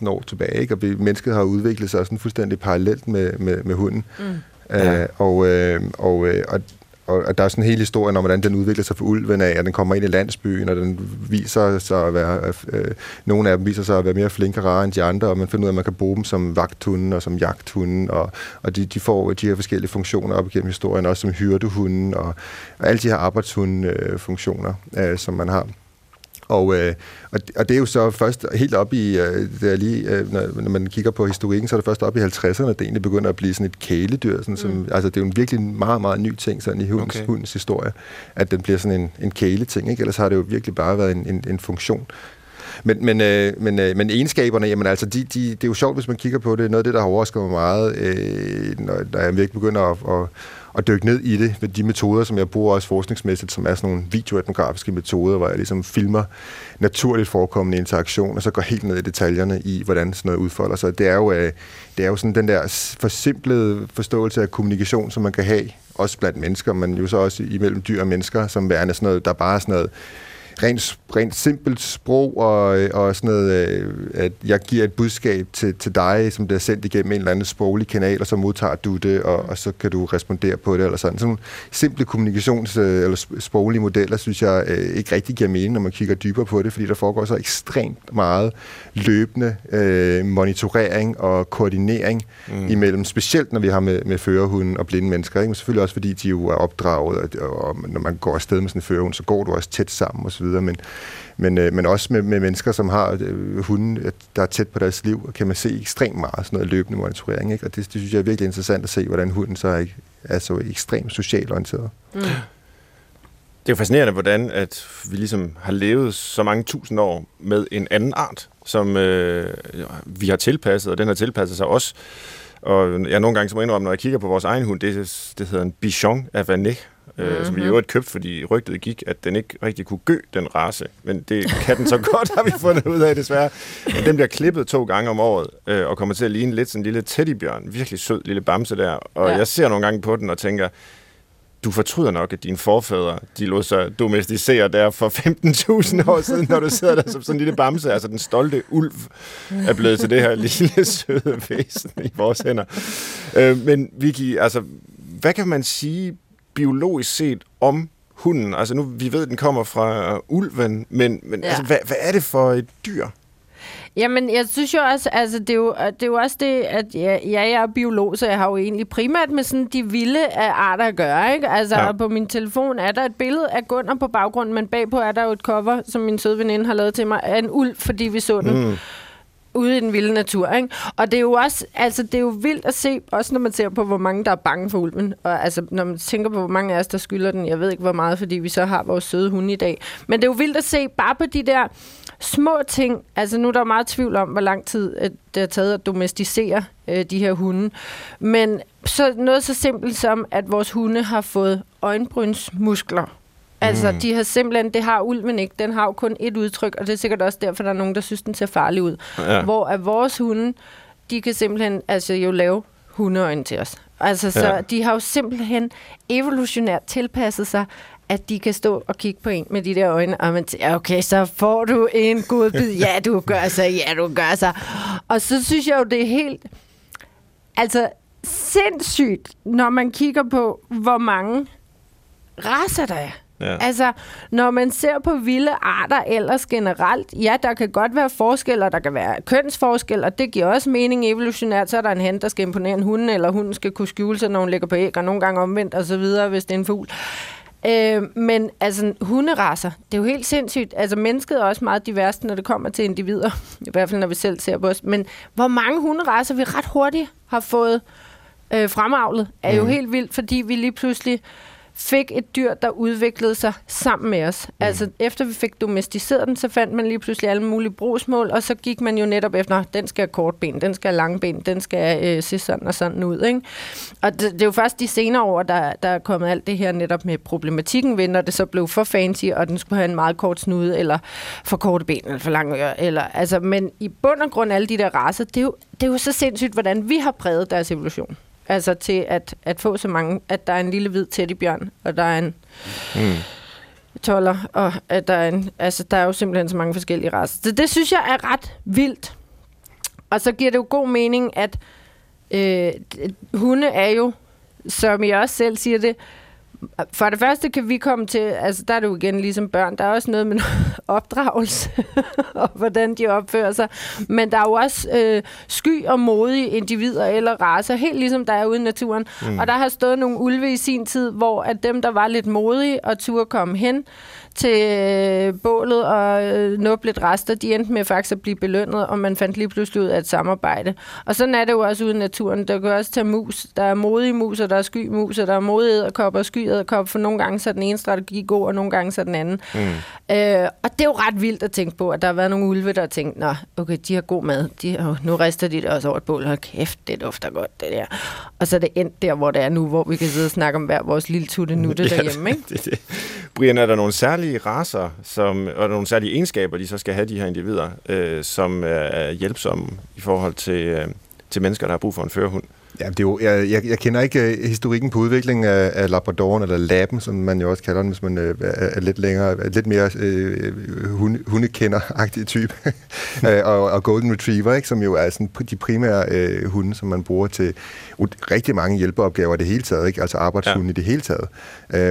15-30.000 år tilbage, ikke? Og vi, mennesket har udviklet sig sådan fuldstændig parallelt med, med, med hunden. Mm. Ja. Øh, og, øh, og, øh, og, og der er sådan en hel historie om, hvordan den udvikler sig for ulven af, at den kommer ind i landsbyen, og den viser sig at være, øh, øh, nogle af dem viser sig at være mere flinke og rare end de andre, og man finder ud af, at man kan bruge dem som vagthunden og som jagthunden, og, og de, de får de her forskellige funktioner op igennem historien, også som hyrdehunden, og, og alle de her arbejdshunde-funktioner, øh, øh, som man har. Og, øh, og det er jo så først helt op i, øh, det er lige, øh, når, når man kigger på historikken, så er det først op i 50'erne, det egentlig begynder at blive sådan et kæledyr. Sådan, som, mm. Altså det er jo en virkelig meget, meget ny ting sådan i hundens, okay. hundens historie, at den bliver sådan en, en kæleting. Ikke? Ellers har det jo virkelig bare været en, en, en funktion. Men, men, øh, men, øh, men egenskaberne, jamen altså, de, de, det er jo sjovt, hvis man kigger på det. Noget af det, der har overrasket mig meget, øh, når, når jeg virkelig begynder at, at at dykke ned i det med de metoder, som jeg bruger også forskningsmæssigt, som er sådan nogle videoetnografiske metoder, hvor jeg ligesom filmer naturligt forekommende interaktion, og så går helt ned i detaljerne i, hvordan sådan noget udfolder sig. Det er jo, øh, det er jo sådan den der forsimplede forståelse af kommunikation, som man kan have, også blandt mennesker, men jo så også imellem dyr og mennesker, som værende sådan noget, der bare er sådan noget rent, rent simpelt sprog, og, og sådan noget, øh, at jeg giver et budskab til, til dig, som bliver sendt igennem en eller anden sproglig kanal, og så modtager du det, og, og så kan du respondere på det, eller sådan. Sådan nogle simple kommunikations- øh, eller sproglige modeller, synes jeg øh, ikke rigtig giver mening, når man kigger dybere på det, fordi der foregår så ekstremt meget løbende øh, monitorering og koordinering mm. imellem, specielt når vi har med, med førerhunden og blinde mennesker, ikke? men selvfølgelig også fordi de jo er opdraget, og, og når man går afsted med sådan en førerhund, så går du også tæt sammen og så videre, men, men, øh, men også med, med mennesker, som har øh, hunde, der er tæt på deres liv, kan man se ekstremt meget sådan noget løbende monitorering. Ikke? Og det, det synes jeg er virkelig interessant at se, hvordan hunden så er, er så ekstremt socialt orienteret. Mm. Det er jo fascinerende, hvordan at vi ligesom har levet så mange tusind år med en anden art, som øh, vi har tilpasset, og den har tilpasset sig også. Og jeg nogle gange så må indrømme, når jeg kigger på vores egen hund, det, det hedder en Bichon Avanais, mm-hmm. øh, som vi i øvrigt købte, fordi rygtet gik, at den ikke rigtig kunne gø, den race. Men det kan den så <laughs> godt, har vi fundet ud af desværre. Men den bliver klippet to gange om året, øh, og kommer til at ligne lidt sådan en lille teddybjørn. Virkelig sød lille bamse der. Og ja. jeg ser nogle gange på den og tænker, du fortryder nok, at dine forfædre, de lod sig domesticere der for 15.000 år siden, når du sidder der som sådan en lille bamse. Altså den stolte ulv er blevet til det her lille søde væsen i vores hænder. Øh, men Vicky, altså, hvad kan man sige biologisk set om hunden? Altså nu, vi ved, at den kommer fra ulven, men, men ja. altså, hvad, hvad er det for et dyr? Jamen, jeg synes jo også, altså, det er jo, det er jo også det, at ja, jeg er biolog, så jeg har jo egentlig primært med sådan de vilde arter at gøre, ikke? Altså, ja. på min telefon er der et billede af Gunnar på baggrunden, men bagpå er der jo et cover, som min søde veninde har lavet til mig, af en ulv, fordi vi så den. Mm ude i den vilde natur. Ikke? Og det er jo også, altså det er jo vildt at se, også når man ser på, hvor mange der er bange for ulven. Og altså, når man tænker på, hvor mange af os, der skylder den, jeg ved ikke hvor meget, fordi vi så har vores søde hund i dag. Men det er jo vildt at se bare på de der små ting. Altså nu er der meget tvivl om, hvor lang tid det har taget at domesticere øh, de her hunde. Men så noget så simpelt som, at vores hunde har fået øjenbrynsmuskler. Altså, mm. de har simpelthen, det har ulven ikke. Den har jo kun et udtryk, og det er sikkert også derfor, der er nogen, der synes, den ser farlig ud. Ja. Hvor at vores hunde, de kan simpelthen altså, jo lave hundeøjne til os. Altså, så ja. de har jo simpelthen evolutionært tilpasset sig, at de kan stå og kigge på en med de der øjne, og man siger, okay, så får du en god bid. Ja, du gør så. Ja, du gør så. Og så synes jeg jo, det er helt... Altså, sindssygt, når man kigger på, hvor mange raser der er. Ja. Altså, når man ser på vilde arter ellers generelt, ja, der kan godt være forskelle, og der kan være kønsforskel, og det giver også mening evolutionært. Så er der en hen, der skal imponere en hund, eller hunden skal kunne skjule sig, når hun ligger på æg, og nogle gange omvendt, og så videre, hvis det er en fugl. Øh, men altså, hunderasser, det er jo helt sindssygt. Altså, mennesket er også meget diverst, når det kommer til individer. I hvert fald, når vi selv ser på os. Men hvor mange hunderasser vi ret hurtigt har fået øh, fremavlet, er mm. jo helt vildt, fordi vi lige pludselig fik et dyr, der udviklede sig sammen med os. Mm. Altså, efter vi fik domesticeret den, så fandt man lige pludselig alle mulige brugsmål, og så gik man jo netop efter, den skal have kort ben, den skal have lange ben, den skal øh, se sådan og sådan ud. Ikke? Og det, det er jo først de senere år, der, der er kommet alt det her netop med problematikken ved, når det så blev for fancy, og den skulle have en meget kort snude, eller for korte ben, eller for lange ører. Eller, altså, men i bund og grund, alle de der raser, det er, jo, det er jo så sindssygt, hvordan vi har præget deres evolution. Altså til at, at få så mange, at der er en lille hvid teddybjørn, og der er en mm. toller, og at der er en, altså der er jo simpelthen så mange forskellige raser. Så det synes jeg er ret vildt. Og så giver det jo god mening, at øh, hunde er jo, som jeg også selv siger det, for det første kan vi komme til, altså der er det jo igen ligesom børn, der er også noget med <laughs> opdragelse, <laughs> og hvordan de opfører sig. Men der er jo også øh, sky og modige individer eller raser, helt ligesom der er ude i naturen. Mm. Og der har stået nogle ulve i sin tid, hvor at dem, der var lidt modige og turde komme hen, til øh, bålet og øh, nuppe lidt rester, de endte med faktisk at blive belønnet, og man fandt lige pludselig ud af et samarbejde. Og sådan er det jo også ude i naturen. Der kan også tage mus. Der er modige mus, og der er sky mus, og der er modige æderkopper og sky æderkopper, for nogle gange så er den ene strategi god, og nogle gange så er den anden. Mm. Øh, og det er jo ret vildt at tænke på, at der har været nogle ulve, der har tænkt, nå, okay, de har god mad. De, oh, nu rester de det også over et bål. Hold kæft, det dufter godt, det der. Og så er det endt der, hvor det er nu, hvor vi kan sidde og snakke om hver vores lille tutte nutte ja, derhjemme, ikke? <laughs> Det, det. Brian, er der nogle særlige raser, som, og nogle særlige egenskaber, de så skal have, de her individer, øh, som er hjælpsomme i forhold til, øh, til mennesker, der har brug for en førerhund? Ja, det er jo, jeg, jeg, jeg kender ikke uh, historikken på udviklingen af, af Labradoren, eller Laben, som man jo også kalder den, hvis man uh, er lidt længere, er lidt mere uh, hunde, hundekender-agtig type. uh, <laughs> og, og Golden Retriever, ikke, som jo er sådan de primære uh, hunde, som man bruger til rigtig mange hjælpeopgaver i det hele taget, ikke? altså arbejdshunde ja. i det hele taget.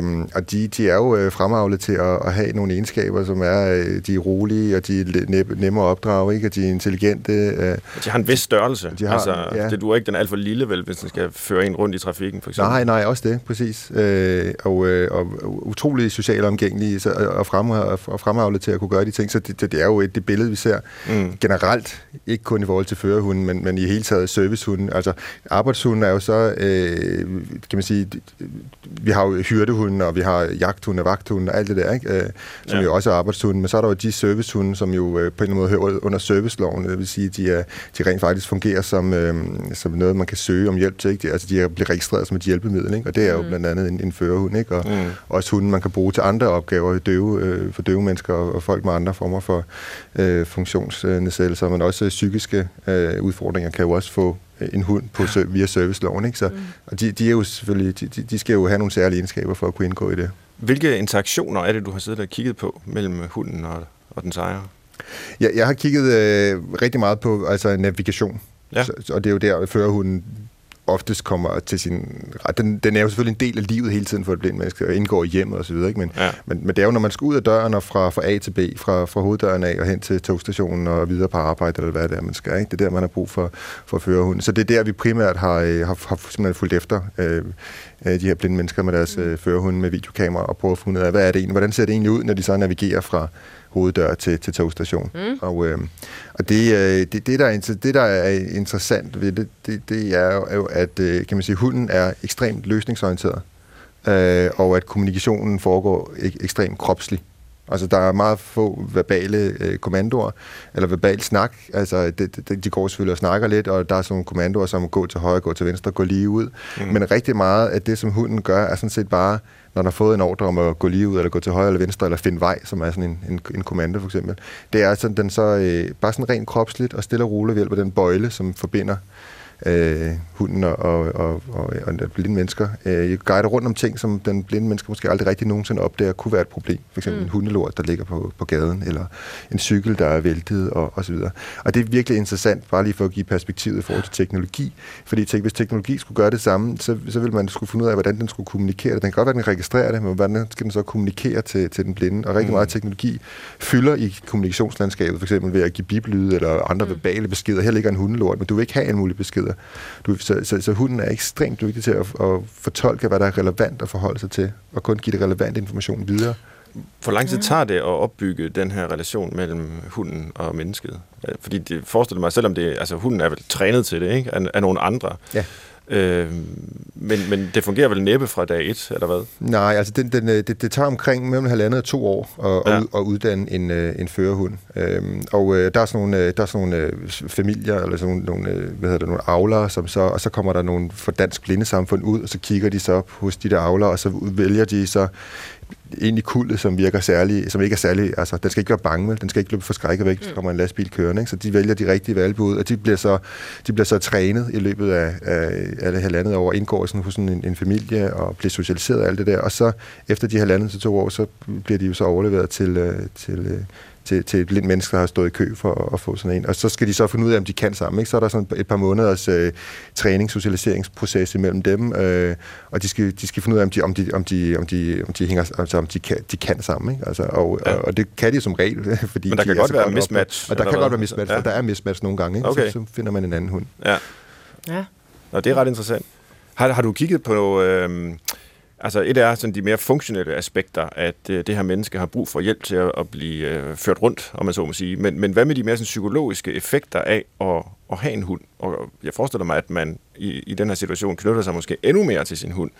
Um, og de, de er jo uh, fremavlet til at, at have nogle egenskaber, som er, uh, de er rolige, og de er nemme at opdrage, ikke? og de er intelligente. Uh, de har en vis størrelse. De har, altså, ja. Det du er ikke den alt for lille vel, hvis den skal føre en rundt i trafikken, for eksempel? Nej, nej, også det, præcis. Øh, og, øh, og utrolig socialt omgængelige så, og, frem, og fremavlet til at kunne gøre de ting, så det, det, er jo et, det billede, vi ser mm. generelt, ikke kun i forhold til førerhunden, men, men i hele taget servicehunden. Altså, arbejdshunden er jo så, øh, kan man sige, vi har jo hyrdehunden, og vi har jagthunden og vagthunden og alt det der, ikke? Øh, som ja. jo også er arbejdshunden, men så er der jo de servicehunden, som jo øh, på en eller anden måde hører under serviceloven, det vil sige, de, er, de rent faktisk fungerer som, øh, som noget, man kan søge søge om hjælp til. Ikke? Altså, de bliver registreret som et hjælpemiddel, ikke? og det er jo mm. blandt andet en, en førerhund. Ikke? Og mm. også hunden, man kan bruge til andre opgaver døve, øh, for døve mennesker og, og folk med andre former for øh, funktionsnedsættelser, men også øh, psykiske øh, udfordringer kan jo også få en hund på, via serviceloven. Ikke? Så, mm. Og de, de, er jo selvfølgelig, de, de skal jo have nogle særlige egenskaber for at kunne indgå i det. Hvilke interaktioner er det, du har siddet og kigget på mellem hunden og, og den ejer? Ja, jeg har kigget øh, rigtig meget på altså navigation. Ja. Så, og det er jo der, førerhunden oftest kommer til sin ret. Den, den er jo selvfølgelig en del af livet hele tiden for et blindt menneske, og indgår i hjemmet osv., ikke? Men, ja. men, men det er jo, når man skal ud af døren og fra, fra A til B, fra, fra hoveddøren af og hen til togstationen og videre på arbejde, eller hvad det er, man skal. Ikke? Det er der, man har brug for, for førerhunden. Så det er der, vi primært har, øh, har, har simpelthen fulgt efter øh, øh, de her blinde mennesker med deres øh, førerhunde med videokamera og prøve at finde ud af, hvad er det egentlig, hvordan ser det egentlig ud, når de så navigerer fra hoveddør til, til togstation. Mm. Og, øh, og det, øh, det, det, der er, det, der er interessant ved det, det, det er, jo, er jo, at øh, kan man sige, hunden er ekstremt løsningsorienteret, øh, og at kommunikationen foregår ek, ekstremt kropslig. Altså, der er meget få verbale øh, kommandoer, eller verbal snak. Altså, det, det, de går selvfølgelig og snakker lidt, og der er sådan nogle kommandoer, som gå til højre, gå til venstre, gå lige ud. Mm. Men rigtig meget af det, som hunden gør, er sådan set bare når den har fået en ordre om at gå lige ud, eller gå til højre eller venstre, eller finde vej, som er sådan en, en, en kommando for eksempel. Det er sådan, den så øh, bare sådan rent kropsligt og stille og roligt ved hjælp af den bøjle, som forbinder øh, hunden og, og, og, og, og blinde mennesker. Øh, jeg guider rundt om ting, som den blinde mennesker måske aldrig rigtig nogensinde opdager, kunne være et problem. For eksempel mm. en hundelort, der ligger på, på gaden, eller en cykel, der er væltet, og, og så videre. Og det er virkelig interessant, bare lige for at give perspektivet i forhold til teknologi. Fordi tænk, hvis teknologi skulle gøre det samme, så, så ville man skulle finde ud af, hvordan den skulle kommunikere det. Den kan godt være, at den registrerer det, men hvordan skal den så kommunikere til, til den blinde? Og rigtig mm. meget teknologi fylder i kommunikationslandskabet, for eksempel ved at give biblyde eller andre mm. verbale beskeder. Her ligger en hundelort, men du vil ikke have en mulig beskeder videre. Du, så, så, så hunden er ekstremt dygtig til at, at fortolke, hvad der er relevant at forholde sig til, og kun give det relevant information videre. Hvor lang tid tager det at opbygge den her relation mellem hunden og mennesket? Fordi det forestiller mig, selvom det, altså hunden er vel trænet til det, ikke? Af, af nogle andre. Ja. Øh, men, men det fungerer vel næppe fra dag et, eller hvad? Nej, altså den, den, øh, det, det tager omkring mellem halvandet og to år at, ja. at, at uddanne en, øh, en førerhund. Øhm, og øh, der er sådan nogle, der er sådan nogle familier, eller sådan nogle, hvad hedder det, nogle avlere, som så, og så kommer der nogle for dansk blindesamfund ud, og så kigger de så op hos de der avlere, og så vælger de så ind i kuldet, som virker særlig, som ikke er særlig, altså den skal ikke være bange med, den skal ikke løbe for skrækket væk, hvis der kommer en lastbil kørende, ikke? så de vælger de rigtige valpe ud, og de bliver så, de bliver så trænet i løbet af, af, af det halvandet år, indgår sådan hos sådan en, en familie og bliver socialiseret og alt det der, og så efter de halvandet til to år, så bliver de jo så overleveret til, øh, til, øh, til, til et blindt menneske, der har stået i kø for at, at få sådan en. Og så skal de så finde ud af, om de kan sammen. Ikke? Så er der sådan et par måneders øh, træning, socialiseringsproces imellem dem, øh, og de skal, de skal finde ud af, om de, om de, om de, om de, om de, hænger, altså, om de, kan, de kan sammen. Ikke? Altså, og, ja. og, og, det kan de som regel, <laughs> fordi Men der kan godt være mismatch. Og der kan godt være mismatch, ja. og der er mismatch nogle gange. Ikke? Okay. Så, så finder man en anden hund. Ja. ja. Nå, det er ret interessant. Har, har du kigget på... Øh, Altså et er sådan de mere funktionelle aspekter, at øh, det her menneske har brug for hjælp til at, at blive øh, ført rundt, om man så må sige. Men, men hvad med de mere sådan, psykologiske effekter af at, at have en hund? Og jeg forestiller mig, at man i, i den her situation knytter sig måske endnu mere til sin hund,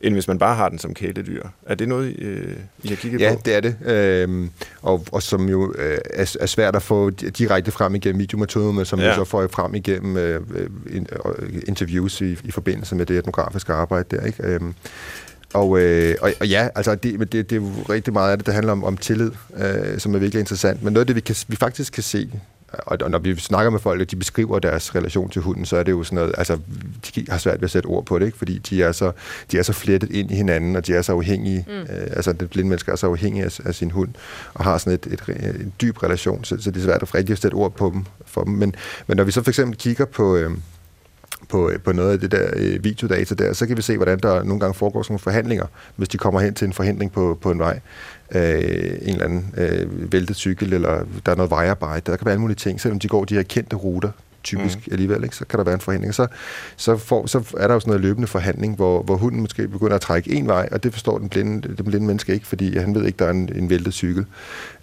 end hvis man bare har den som kæledyr. Er det noget, øh, I har kigget ja, på? Ja, det er det. Øhm, og, og som jo øh, er, er svært at få direkte frem igennem videometoden, men som ja. jo så får frem igennem øh, in, øh, interviews i, i forbindelse med det etnografiske arbejde der. Ikke? Øhm, og, øh, og, og ja, altså det, det, det er jo rigtig meget af det, der handler om, om tillid, øh, som er virkelig interessant. Men noget af det, vi, kan, vi faktisk kan se, og når vi snakker med folk, og de beskriver deres relation til hunden, så er det jo sådan noget, altså, de har svært ved at sætte ord på det, ikke? fordi de er, så, de er så flettet ind i hinanden, og de er så afhængige, mm. øh, altså den blinde menneske er så afhængig af, af sin hund, og har sådan et, et, et, en dyb relation, så, så det er svært at rigtig at sætte ord på dem, for dem. Men, men når vi så for eksempel kigger på... Øh, på, øh, på noget af det der øh, videodata der, så kan vi se, hvordan der nogle gange foregår sådan nogle forhandlinger, hvis de kommer hen til en forhindring på, på en vej. Øh, en eller anden øh, væltet cykel, eller der er noget vejarbejde. Der kan være alle mulige ting, selvom de går de her kendte ruter, typisk mm. alligevel, ikke? så kan der være en forhandling. Så, så, får, så er der jo sådan noget løbende forhandling, hvor, hvor hunden måske begynder at trække en vej, og det forstår den blinde, den blinde menneske ikke, fordi han ved ikke, der er en, en væltet cykel.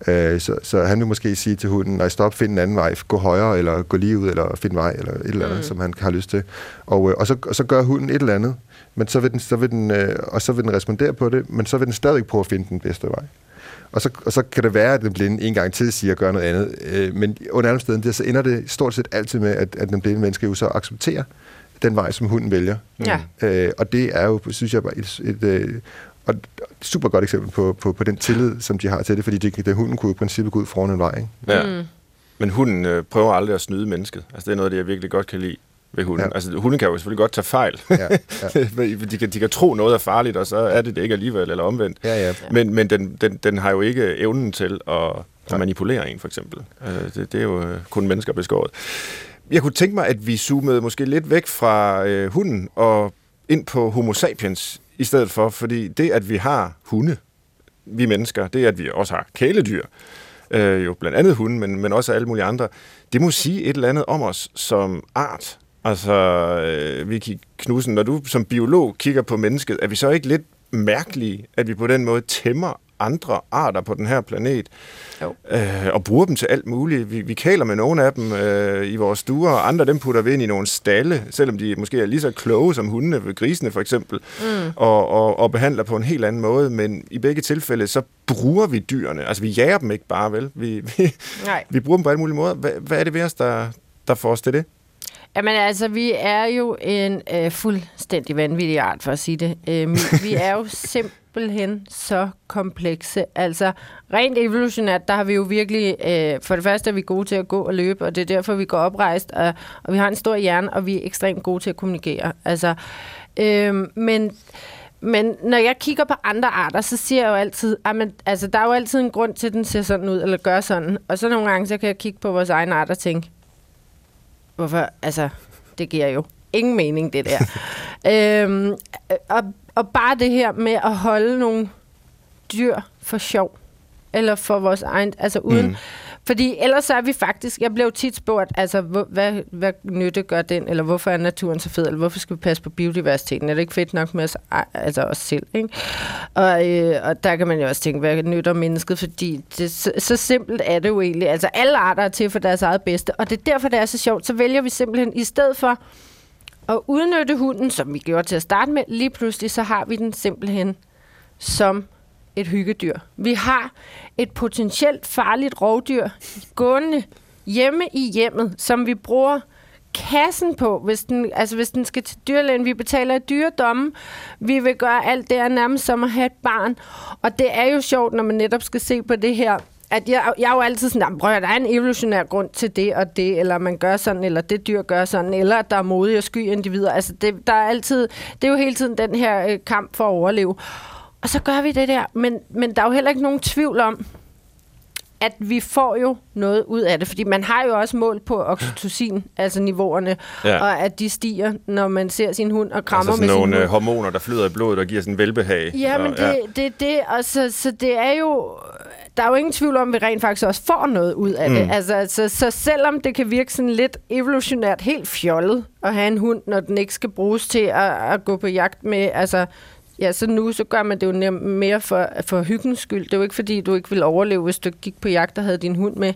Øh, så, så han vil måske sige til hunden, nej, stop, find en anden vej, gå højre, eller gå lige ud, eller find vej, eller et eller andet, mm. som han har lyst til. Og, øh, og, så, og så gør hunden et eller andet, men så vil den, så vil den, øh, og så vil den respondere på det, men så vil den stadig prøve at finde den bedste vej. Og så, og så kan det være, at den blinde en gang til siger at gøre noget andet. Øh, men under alle steder, så ender det stort set altid med, at, at den blinde menneske jo så accepterer den vej, som hunden vælger. Ja. Øh, og det er jo, synes jeg, bare et, et, et, og et super godt eksempel på, på, på den tillid, som de har til det, fordi de, det, hunden kunne i princippet gå ud foran en vej. Ikke? Ja. Mm. Men hunden øh, prøver aldrig at snyde mennesket. Altså, det er noget, af det jeg virkelig godt kan lide ved hunden. Ja. Altså, hunden kan jo selvfølgelig godt tage fejl. Ja, ja. <laughs> de, kan, de kan tro, noget er farligt, og så er det det ikke alligevel, eller omvendt. Ja, ja. Men, men den, den, den har jo ikke evnen til at, at manipulere en, for eksempel. Øh, det, det er jo øh, kun mennesker beskåret. Jeg kunne tænke mig, at vi zoomede måske lidt væk fra øh, hunden og ind på homo sapiens i stedet for, fordi det, at vi har hunde, vi mennesker, det, at vi også har kæledyr, øh, jo blandt andet hunde, men, men også alle mulige andre, det må sige et eller andet om os som art. Altså, øh, Vicky Knudsen, når du som biolog kigger på mennesket, er vi så ikke lidt mærkelige, at vi på den måde tæmmer andre arter på den her planet, jo. Øh, og bruger dem til alt muligt. Vi, vi kæler med nogle af dem øh, i vores stuer, og andre dem putter vi ind i nogle stalle, selvom de måske er lige så kloge som hundene, ved grisene for eksempel, mm. og, og, og behandler på en helt anden måde. Men i begge tilfælde, så bruger vi dyrene. Altså, vi jager dem ikke bare, vel? Vi, vi, Nej. vi bruger dem på alle mulige måder. Hvad, hvad er det ved os, der, der får os til det? Jamen altså, vi er jo en øh, fuldstændig vanvittig art, for at sige det. Øh, vi er jo <laughs> simpelthen så komplekse. Altså, rent evolutionært, der har vi jo virkelig... Øh, for det første er vi gode til at gå og løbe, og det er derfor, vi går oprejst, og, og vi har en stor hjerne, og vi er ekstremt gode til at kommunikere. Altså, øh, men... Men når jeg kigger på andre arter, så siger jeg jo altid, at man, altså, der er jo altid en grund til, at den ser sådan ud, eller gør sådan. Og så nogle gange, så kan jeg kigge på vores egen art og tænke, hvorfor, altså, det giver jo ingen mening, det der. <laughs> øhm, og, og bare det her med at holde nogle dyr for sjov, eller for vores egen, altså uden, mm fordi ellers er vi faktisk, jeg blev tit spurgt, altså, hvor, hvad, hvad nytte gør den, eller hvorfor er naturen så fed, eller hvorfor skal vi passe på biodiversiteten, er det ikke fedt nok med os, altså os selv, ikke? Og, øh, og der kan man jo også tænke, hvad nytter mennesket, fordi det, så, så simpelt er det jo egentlig, altså alle arter er til for deres eget bedste, og det er derfor, det er så sjovt, så vælger vi simpelthen, i stedet for at udnytte hunden, som vi gjorde til at starte med, lige pludselig, så har vi den simpelthen som et hyggedyr. Vi har et potentielt farligt rovdyr gående hjemme i hjemmet, som vi bruger kassen på, hvis den, altså hvis den skal til dyrlægen. Vi betaler et dyredomme. Vi vil gøre alt det er nærmest som at have et barn. Og det er jo sjovt, når man netop skal se på det her at jeg, jeg er jo altid sådan, prøv at der er en evolutionær grund til det og det, eller man gør sådan, eller det dyr gør sådan, eller at der er modige og sky individer. Altså, det, der er altid, det er jo hele tiden den her øh, kamp for at overleve. Og så gør vi det der. Men, men der er jo heller ikke nogen tvivl om, at vi får jo noget ud af det, fordi man har jo også mål på oxytocin, altså niveauerne, ja. og at de stiger, når man ser sin hund og krammer altså med sin nogle hund. øh, hormoner, der flyder i blodet og giver sådan velbehag. Ja, men det, det, det, og så, så det er jo, der er jo ingen tvivl om, at vi rent faktisk også får noget ud af mm. det. Altså, så, så selvom det kan virke sådan lidt evolutionært helt fjollet at have en hund, når den ikke skal bruges til at, at gå på jagt med, altså Ja, så nu så gør man det jo mere for, for hyggens skyld. Det er jo ikke, fordi du ikke ville overleve, hvis du gik på jagt og havde din hund med.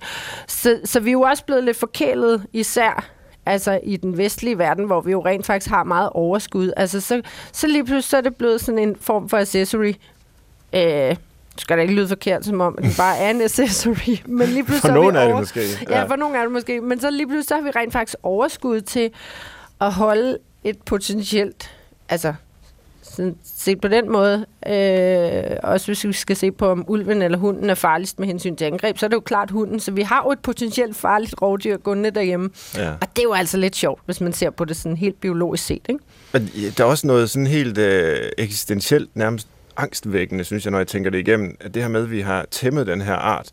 Så, så vi er jo også blevet lidt forkælet, især altså i den vestlige verden, hvor vi jo rent faktisk har meget overskud. Altså, så, så lige pludselig så er det blevet sådan en form for accessory. Øh, skal det ikke lyde forkert, som om det bare er en accessory. <laughs> Men lige pludselig for nogen er det måske. Ja. ja, for nogle er det måske. Men så lige pludselig så har vi rent faktisk overskud til at holde et potentielt, altså så set på den måde, øh, også hvis vi skal se på, om ulven eller hunden er farligst med hensyn til angreb, så er det jo klart hunden. Så vi har jo et potentielt farligt rovdyr gående derhjemme. Ja. Og det er jo altså lidt sjovt, hvis man ser på det sådan helt biologisk set. Ikke? Men der er også noget sådan helt øh, eksistentielt, nærmest angstvækkende, synes jeg, når jeg tænker det igennem, at det her med, at vi har tæmmet den her art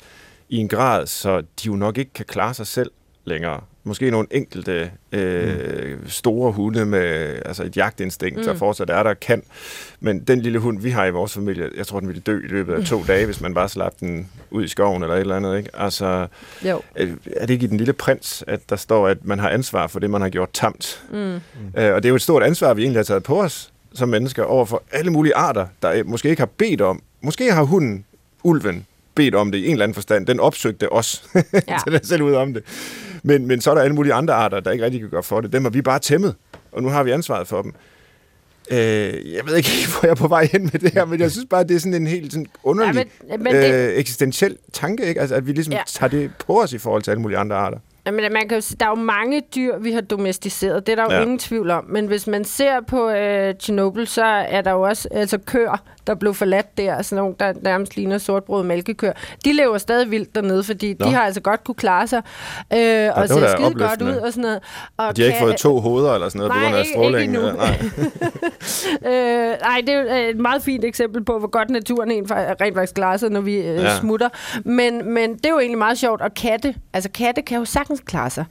i en grad, så de jo nok ikke kan klare sig selv længere. Måske nogle enkelte øh, mm. store hunde med altså et jagtinstinkt, mm. der fortsat er der, kan. Men den lille hund, vi har i vores familie, jeg tror, den ville dø i løbet af to mm. dage, hvis man bare slap den ud i skoven eller et eller andet. Ikke? Altså, jo. Er, er det ikke i den lille prins, at der står, at man har ansvar for det, man har gjort tamt? Mm. Øh, og det er jo et stort ansvar, vi egentlig har taget på os som mennesker over for alle mulige arter, der måske ikke har bedt om. Måske har hunden, ulven, bedt om det i en eller anden forstand. Den opsøgte os, ja. <laughs> så den selv ud om det. Men, men så er der alle mulige andre arter, der ikke rigtig kan gøre for det. Dem har vi bare tæmmet, og nu har vi ansvaret for dem. Øh, jeg ved ikke, <laughs> hvor jeg er på vej hen med det her, men jeg synes bare, det er sådan en helt sådan underlig, ja, men, men det... øh, eksistentiel tanke, ikke? Altså, at vi ligesom ja. tager det på os i forhold til alle mulige andre arter. Jamen, man kan der er jo mange dyr, vi har domesticeret. Det er der jo Ja. ja. ingen tvivl om. Men hvis man ser på øh, Chernobyl, så er der jo også altså, køer, der blev forladt der. Sådan nogle, der nærmest ligner sortbrød mælkekøer. De lever stadig vildt dernede, fordi Nå. De har altså godt kunne klare sig. Øh, var og ser skide godt ud og sådan noget. Og De har ikke kan- fået to hoveder eller sådan noget på Nej, grund af ikke- stråling. ikke endnu. Nej. <laughs> Øh, nej, det er jo et meget fint eksempel på, hvor godt naturen fa- rent faktisk klarer sig, når vi øh, Ja. ja. smutter. Men, men det er jo egentlig meget sjovt. Og katte, altså katte kan jo sagtens klare sig.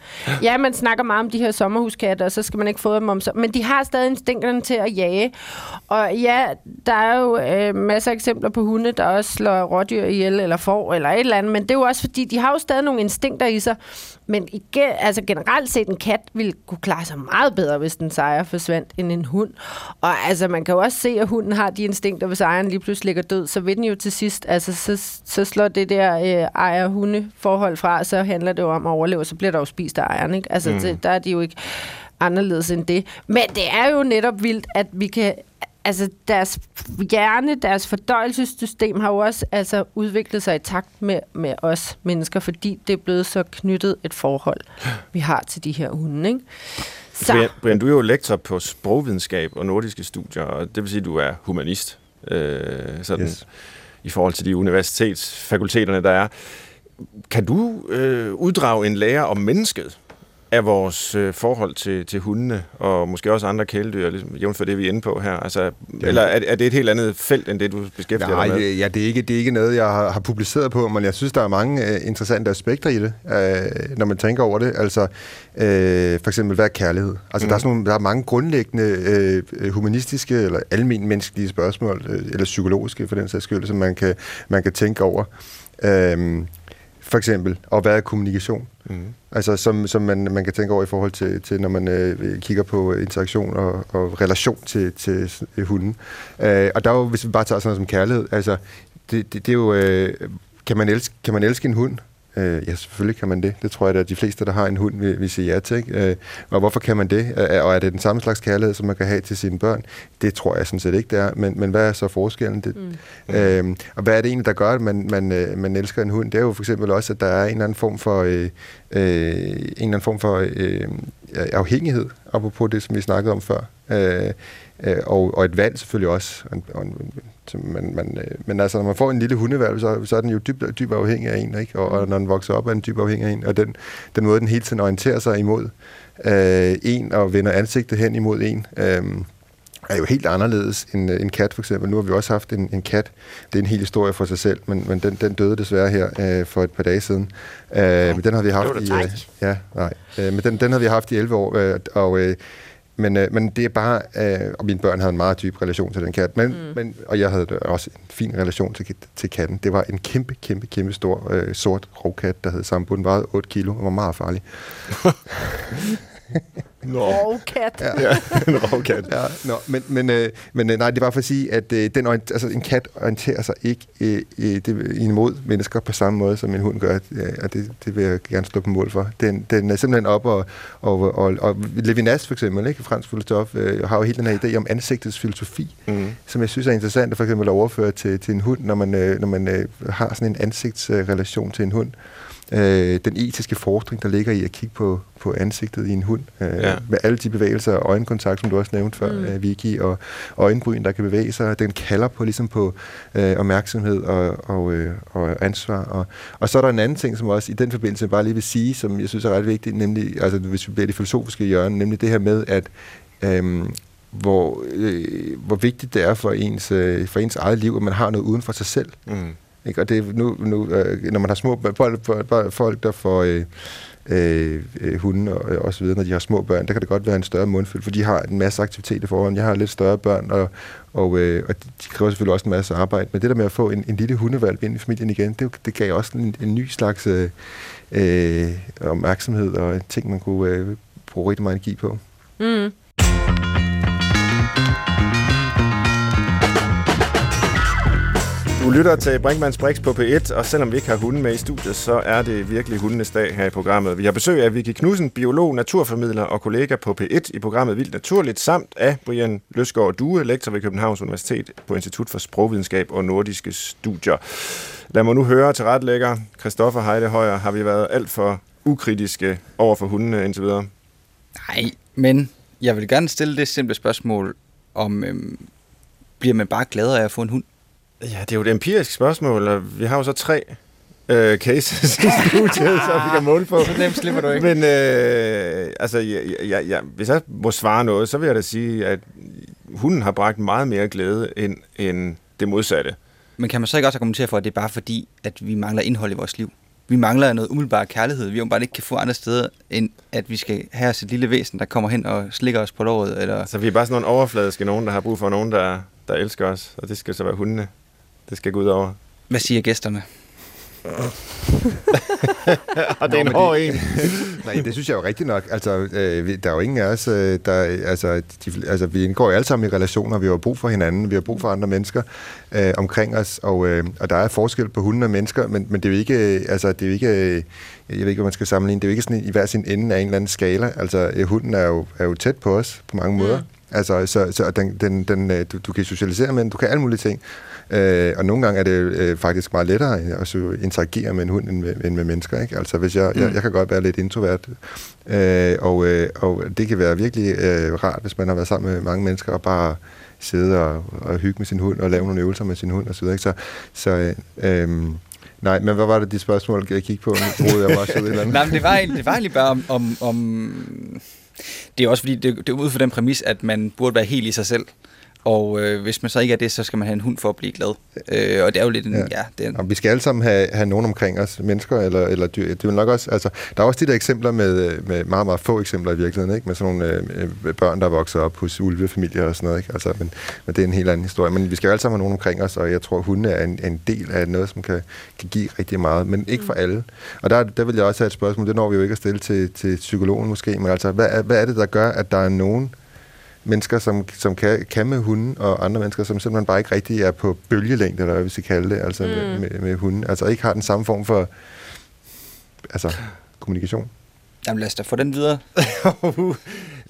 Ja, man snakker meget om de her sommerhuskatte, og så skal man ikke få dem om så. Men de har stadig instinkterne til at jage. Og ja, der er jo øh, masser af eksempler på hunde, der også slår rådyr ihjel, eller får, eller et eller andet. Men det er jo også fordi, de har jo stadig nogle instinkter i sig. Men igen, altså generelt set, en kat ville kunne klare sig meget bedre, hvis den sejr forsvandt, end en hund. Og altså, man kan jo også se, at hunden har de instinkter, hvis ejeren lige pludselig ligger død, så vil den jo til sidst, altså, så, så slår det der øh, ejer-hunde-forhold fra, så handler det jo om at overleve, så bliver der jo spist af ejeren, ikke? Altså, mm. det, der er de jo ikke anderledes end det. Men det er jo netop vildt, at vi kan altså deres hjerne, deres fordøjelsessystem har jo også altså, udviklet sig i takt med, med os mennesker, fordi det er blevet så knyttet et forhold, <gasps> vi har til de her hunde. Ikke? Så, Brian, Brian, du er jo lektor på sprogvidenskab og nordiske studier, og det vil sige, at du er humanist. Øh, sådan, Yes. I forhold til de universitetsfakulteterne, der er. Kan du øh, uddrage en lære om mennesket af vores øh, forhold til, til hundene, og måske også andre kæledyr, ligesom, jævnfør det, vi er inde på her? Altså, eller er, er det et helt andet felt, end det, du beskæftiger Nej, dig med? ja, det er, ikke, det er ikke noget, jeg har, har publiceret på, men jeg synes, der er mange uh, interessante aspekter i det, uh, når man tænker over det. Altså, uh, for eksempel, hvad er kærlighed? Altså, mm. der, er sådan nogle, der er mange grundlæggende uh, humanistiske eller almen menneskelige spørgsmål, uh, eller psykologiske for den sags skyld, som man kan, man kan tænke over. Uh, for eksempel, og hvad er kommunikation? Mm. Altså, som, som man, man kan tænke over i forhold til, til når man øh, kigger på interaktion og, og relation til, til hunden. Øh, og der er jo, hvis vi bare tager sådan noget som kærlighed, altså, det, det, det er jo, øh, kan, man elske, kan man elske en hund? Øh, ja, selvfølgelig kan man det. Det tror jeg, at de fleste, der har en hund, vil, vil sige ja til. Ikke? Øh, og hvorfor kan man det? Øh, og er det den samme slags kærlighed, som man kan have til sine børn? Det tror jeg sådan set ikke, det er. Men, men hvad er så forskellen? Det, mm. øh, og hvad er det egentlig, der gør, at man, man, øh, man elsker en hund? Det er jo for eksempel også, at der er en eller anden form for, øh, øh, en eller anden form for øh, afhængighed, apropos det, som vi snakkede om før. Øh, øh, og, og et valg selvfølgelig også. Og, og, som man, man, øh, men altså, når man får en lille hundevalg, så, så er den jo dybt dyb afhængig af en, ikke? Og, og når den vokser op, er den dybt afhængig af en. Og den, den måde, den hele tiden orienterer sig imod øh, en og vender ansigtet hen imod en, øh, er jo helt anderledes end øh, en kat for eksempel. Nu har vi også haft en, en kat. Det er en hel historie for sig selv, men, men den, den døde desværre her øh, for et par dage siden. Øh, men den har vi haft i... Øh, ja, nej. Øh, men den, den har vi haft i 11 år, øh, og... Øh, men, øh, men det er bare, øh, og mine børn havde en meget dyb relation til den kat, men, mm. men, og jeg havde også en fin relation til, til katten. Det var en kæmpe, kæmpe, kæmpe stor øh, sort rovkat, der hed Sambo. Den vejede 8 kilo og var meget farlig. <laughs> Nå, <laughs> og kat. Ja. ja, en rovkat. Ja, nå, men, men, øh, men øh, nej, det var for at sige, at øh, den, orient- altså, en kat orienterer sig ikke øh, øh, det, imod mennesker på samme måde, som en hund gør, øh, og det, det vil jeg gerne stå på mål for. Den, den er simpelthen op, og, og, og, og Levinas for eksempel, ikke, fransk filosof, øh, har jo helt den her idé om ansigtets filosofi, Mm. som jeg synes er interessant at for eksempel at overføre til, til en hund, når man, øh, når man øh, har sådan en ansigtsrelation til en hund. Øh, den etiske forskning, der ligger i at kigge på, på ansigtet i en hund, øh, Ja. med alle de bevægelser og øjenkontakt, som du også nævnte før, Mm. øh, Vicky, og øjenbryn, der kan bevæge sig, den kalder på ligesom på øh, opmærksomhed og, og, øh, og ansvar. Og, og så er der en anden ting, som også i den forbindelse bare lige vil sige, som jeg synes er ret vigtigt, nemlig, altså hvis vi bliver i det filosofiske hjørne, nemlig det her med, at øh, hvor, øh, hvor vigtigt det er for ens, øh, for ens eget liv, at man har noget uden for sig selv. Mm. Ikke? Og det nu, nu øh, når man har små børn, folk, folk der får øh, øh, øh hunde og, øh, og så videre, når de har små børn, der kan det godt være en større mundfuld, for de har en masse aktivitet i forhånd. Jeg har lidt større børn, og, og, øh, og de kræver selvfølgelig også en masse arbejde. Men det der med at få en, en lille hundevalg ind i familien igen, det, det gav også en, en ny slags øh, opmærksomhed og en ting, man kunne øh, bruge rigtig meget energi på. Mm. Du lytter til Brinkmanns Brix på P1, og selvom vi ikke har hunden med i studiet, så er det virkelig hundenes dag her i programmet. Vi har besøg af Vicky Knudsen, biolog, naturformidler og kollega på P1 i programmet Vildt Naturligt, samt af Brian Løsgaard Due, lektor ved Københavns Universitet på Institut for Sprogvidenskab og Nordiske Studier. Lad mig nu høre til retlægger Christoffer Heide Højer. Har vi været alt for ukritiske over for hundene indtil videre. Nej, men jeg vil gerne stille det simple spørgsmål, om øhm, bliver man bare gladere af at få en hund? Ja, det er jo et empirisk spørgsmål, og vi har jo så tre øh, cases i studiet, så vi kan måle på. Så nemt slipper du ikke. Men øh, altså, ja, ja, ja, hvis jeg må svare noget, så vil jeg da sige, at hunden har bragt meget mere glæde end, end det modsatte. Men kan man så ikke også argumentere for, at det er bare fordi, at vi mangler indhold i vores liv? Vi mangler noget umiddelbar kærlighed, vi jo bare ikke kan få andre steder, end at vi skal have os et lille væsen, der kommer hen og slikker os på låret. Eller... Så vi er bare sådan nogle overfladiske nogen, der har brug for nogen, der, der elsker os, og det skal så være hundene. Det skal gå ud over. Hvad siger gæsterne? <laughs> og det er en hård det- en. <laughs> Nej, det synes jeg er jo rigtigt nok. Altså, øh, der er jo ingen af os, øh, der... Altså, de, altså, vi indgår jo alle sammen i relationer, vi har brug for hinanden, vi har brug for andre mennesker øh, omkring os, og, øh, og der er forskel på hunde og mennesker, men, men det er jo ikke... øh, Altså, det er jo ikke... øh, Jeg ved ikke, hvad man skal sammenligne. Det er jo ikke sådan i hver sin ende af en eller anden skala. Altså, øh, hunden er jo, er jo tæt på os på mange måder. Altså, så, så den, den, den, øh, du, du kan socialisere med den, du kan alle mulige ting. Øh, og nogle gange er det øh, faktisk meget lettere at så interagere med en hund end med, end med mennesker. Ikke? Altså, hvis jeg, mm. jeg, jeg kan godt være lidt introvert, øh, og, øh, og det kan være virkelig øh, rart, hvis man har været sammen med mange mennesker og bare sidde og, og hygge med sin hund og lave nogle øvelser med sin hund osv. Så, så øh, øh, nej, men hvad var det de spørgsmål, jeg kiggede på? Troede jeg bare så et eller andet. <laughs> Nej, men det var, egentlig- det var egentlig bare om... om, om det er også fordi, det, det er ud fra den præmis, at man burde være helt i sig selv. Og øh, hvis man så ikke er det, så skal man have en hund for at blive glad. Øh, og det er jo lidt en... Ja. Ja, det er en, Og vi skal alle sammen have, have nogen omkring os, mennesker eller, eller dyr. Det vil nok også, altså, der er også de der eksempler med, øh, med meget, meget få eksempler i virkeligheden, ikke? med sådan nogle øh, børn, der vokser op hos ulvefamilier og sådan noget. Ikke? Altså, men, men det er en helt anden historie. Men vi skal jo alle sammen have nogen omkring os, og jeg tror, hunde er en, en del af noget, som kan, kan give rigtig meget, men ikke for alle. Og der, der vil jeg også have et spørgsmål, det når vi jo ikke at stille til, til psykologen måske, men altså, hvad er, hvad er det, der gør, at der er nogen mennesker, som, som kan, kan med hunden, og andre mennesker, som simpelthen bare ikke rigtig er på bølgelængde, eller hvad vi skal kalde det, altså mm. med, med, med hunden. Altså ikke har den samme form for altså, kommunikation. jamen lad os da få den videre. <laughs>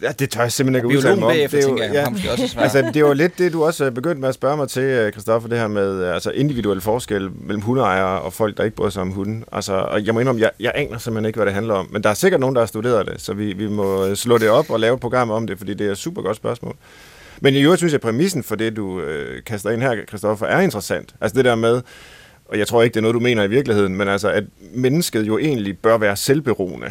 ja, det tør jeg simpelthen ikke udtale mig om. bagefter, Det er jo- jeg, ja. måske også. Altså, det er jo lidt det, du også er begyndt med at spørge mig til, øh, Christoffer, det her med øh, altså, individuel forskel mellem hundeejere og folk, der ikke bryder sig om hunden. Altså, og jeg må indrømme, jeg, jeg aner simpelthen ikke, hvad det handler om. Men der er sikkert nogen, der har studeret det, så vi, vi må øh, slå det op og lave et program om det, fordi det er et super godt spørgsmål. Men i øvrigt synes jeg, at præmissen for det, du øh, kaster ind her, Christoffer, er interessant. Altså det der med, og jeg tror ikke, det er noget, du mener i virkeligheden, men altså, at mennesket jo egentlig bør være selvberoende.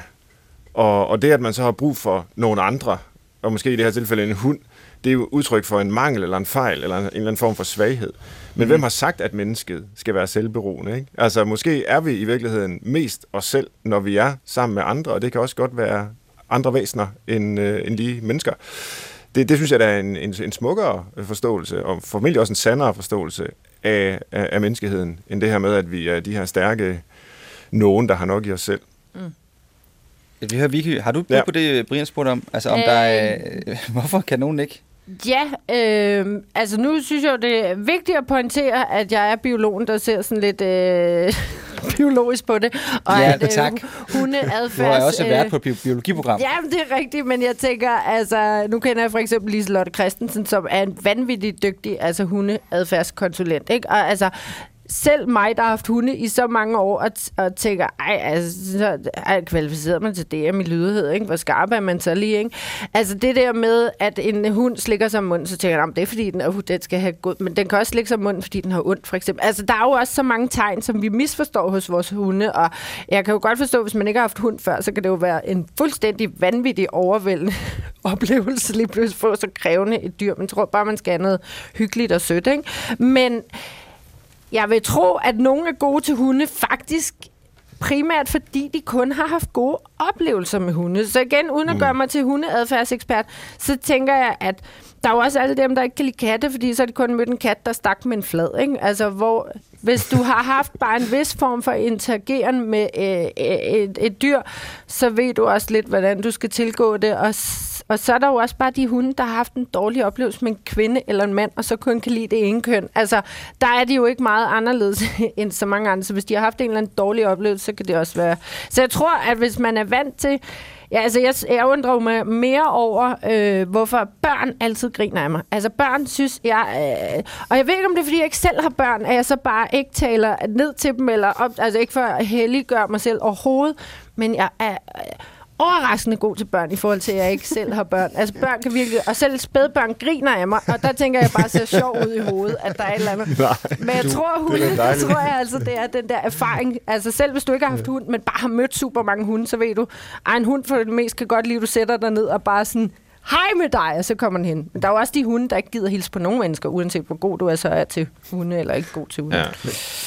Og, og det, at man så har brug for nogle andre, og måske i det her tilfælde en hund, det er jo udtryk for en mangel eller en fejl, eller en, en eller anden form for svaghed. Men mm. hvem har sagt, at mennesket skal være selvberoende? Ikke? Altså, måske er vi i virkeligheden mest os selv, når vi er sammen med andre, og det kan også godt være andre væsener end, øh, end lige mennesker. Det, det synes jeg, der er en, en, en smukkere forståelse, og formentlig også en sandere forståelse af, af, af menneskeheden, end det her med, at vi er de her stærke nogen, der har nok i os selv. Vi hører Vicky, har du bud Ja. på det, Brian spurgte om? Altså om der er... <laughs> Hvorfor kan nogen ikke? Ja, øh, altså nu synes jeg jo, det er vigtigt at pointere, at jeg er biologen, der ser sådan lidt øh, <laughs> biologisk på det. Og Ja, at, tak. hundeadfærds... <laughs> Du har jeg også øh, været på et bi- biologiprogram. Ja, det er rigtigt, men jeg tænker, altså, nu kender jeg for eksempel Liselotte Christensen, som er en vanvittig dygtig altså hundeadfærdskonsulent, ikke? Og altså, selv mig, der har haft hunde i så mange år, og, t- og tænker, ej, altså, så ej, kvalificerer man til DM i lydighed, ikke? Hvor skarp er man så lige, ikke? Altså, det der med, at en hund slikker sig om munden, så tænker jeg, det er fordi, den, uh, den skal have god, men den kan også slikke sig om munden, fordi den har ondt, for eksempel. Altså, der er jo også så mange tegn, som vi misforstår hos vores hunde, og jeg kan jo godt forstå, hvis man ikke har haft hund før, så kan det jo være en fuldstændig vanvittig overvældende <laughs> oplevelse lige pludselig få så krævende et dyr. Man tror bare, man skal have noget hyggeligt og sødt, ikke? Men jeg vil tro, at nogle er gode til hunde faktisk primært fordi de kun har haft gode oplevelser med hunde. Så igen, uden at gøre mig til hundeadfærdsekspert, så tænker jeg, at der er jo også alle dem, der ikke kan lide katte, fordi så har de kun mødt en kat, der stak med en flad. Ikke? Altså, hvor, hvis du har haft bare en vis form for interageren med øh, øh, et, et dyr, så ved du også lidt, hvordan du skal tilgå det. Og, og så er der jo også bare de hunde, der har haft en dårlig oplevelse med en kvinde eller en mand, og så kun kan lide det ene køn. Altså, der er de jo ikke meget anderledes <laughs> end så mange andre. Så hvis de har haft en eller anden dårlig oplevelse, så kan det også være... Så jeg tror, at hvis man er vant til Ja, altså jeg, jeg undrer mig mere over, øh, hvorfor børn altid griner af mig. Altså børn synes, jeg... Øh, og jeg ved ikke, om det er, fordi jeg ikke selv har børn, at jeg så bare ikke taler ned til dem, eller op, altså ikke for at helliggøre mig selv overhovedet, men jeg er... Øh, overraskende god til børn, i forhold til, at jeg ikke selv har børn. Altså børn kan virkelig... Og selv spædbørn griner af mig, og der tænker jeg bare, ser sjov ud i hovedet, at der er et eller andet. Nej, Men jeg du- tror, hun, det tror jeg altså, det er den der erfaring. Altså selv hvis du ikke har haft hund, men bare har mødt super mange hunde, så ved du, at en hund for det mest kan godt lide, at du sætter dig ned og bare sådan, hej med dig, og så kommer den hen. Men der er jo også de hunde, der ikke gider hilse på nogen mennesker, uanset hvor god du er så er til hunde, eller ikke god til hunde. Ja.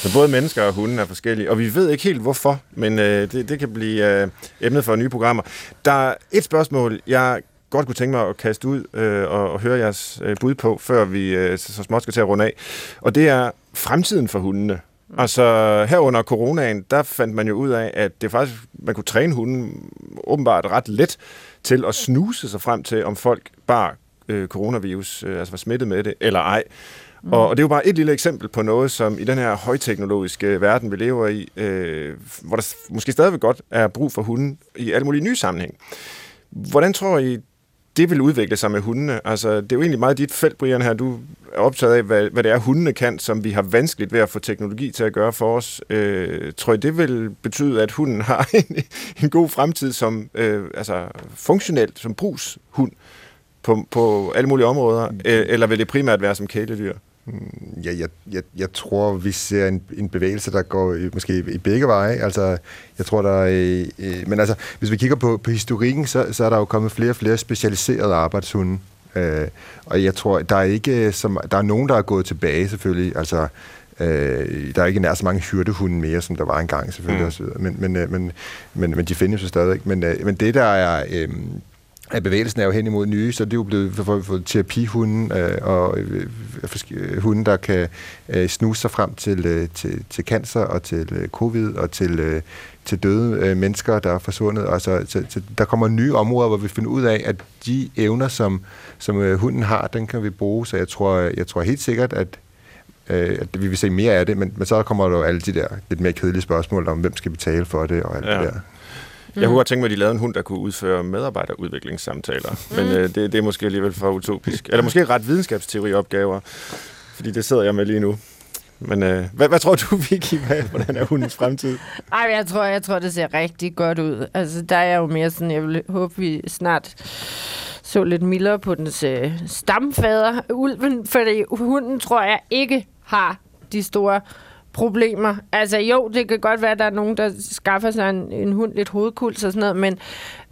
Så både mennesker og hunde er forskellige, og vi ved ikke helt hvorfor, men øh, det, det kan blive øh, emnet for nye programmer. Der er et spørgsmål, jeg godt kunne tænke mig at kaste ud øh, og, og høre jeres øh, bud på, før vi øh, så, så småt skal til at runde af. Og det er fremtiden for hundene. Altså her under coronaen, der fandt man jo ud af, at det faktisk, man kunne træne hunden åbenbart ret let til at snuse sig frem til, om folk bar øh, coronavirus, øh, altså var smittet med det, eller ej. Mm. Og, og det er jo bare et lille eksempel på noget, som i den her højteknologiske verden, vi lever i, øh, hvor der måske stadigvæk godt er brug for hunden i alle mulige nye sammenhæng. Hvordan tror I, det vil udvikle sig med hundene? Altså, det er jo egentlig meget dit felt, Brian, her. Du er optaget af, hvad, hvad det er, hundene kan, som vi har vanskeligt ved at få teknologi til at gøre for os. Øh, tror I, det vil betyde, at hunden <laughs> har en, en god fremtid som øh, altså, funktionelt, som brugshund på, på alle mulige områder? Øh, eller vil det primært være som kæledyr? Ja, jeg, jeg, jeg tror, vi ser en, en bevægelse, der går i, måske i begge veje. Altså, jeg tror, der er... Øh, men altså, hvis vi kigger på, på historikken, så, så er der jo kommet flere og flere specialiserede arbejdshunde. Øh, og jeg tror, der er ikke som, der er nogen, der er gået tilbage selvfølgelig. Altså, øh, der er ikke nær så mange hyrdehunde mere, som der var engang selvfølgelig. Mm. Videre. men, men, øh, men, men, men de findes jo stadigvæk. Men, øh, men det, der er... Øh, at bevægelsen er jo hen imod nye, så det er jo blevet for, for, terapihunden øh, og øh, forske- øh, hunde, der kan øh, snuse sig frem til, øh, til, til cancer og til øh, covid og til, øh, til døde øh, mennesker, der er forsvundet. Altså, til, til, der kommer nye områder, hvor vi finder ud af, at de evner, som, som øh, hunden har, den kan vi bruge. Så jeg tror, jeg tror helt sikkert, at øh, at vi vil se mere af det, men, men så kommer der jo alle de der lidt mere kedelige spørgsmål om, hvem skal betale for det og alt Ja. det der. Jeg kunne godt tænke mig, at de lavede en hund, der kunne udføre medarbejderudviklingssamtaler. Mm. Men øh, det, det er måske alligevel for utopisk. Eller måske ret videnskabsteoriopgaver, fordi det sidder jeg med lige nu. Men øh, hvad, hvad tror du, <laughs> Vicky, hvad, hvordan er hundens fremtid? Ej, jeg tror, jeg tror, det ser rigtig godt ud. Altså, der er jo mere sådan, jeg vil håbe, vi snart så lidt mildere på dens øh, stamfader, ulven, fordi hunden tror jeg ikke har de store problemer. Altså jo, det kan godt være, at der er nogen, der skaffer sig en, en hund lidt hovedkuls og sådan noget, men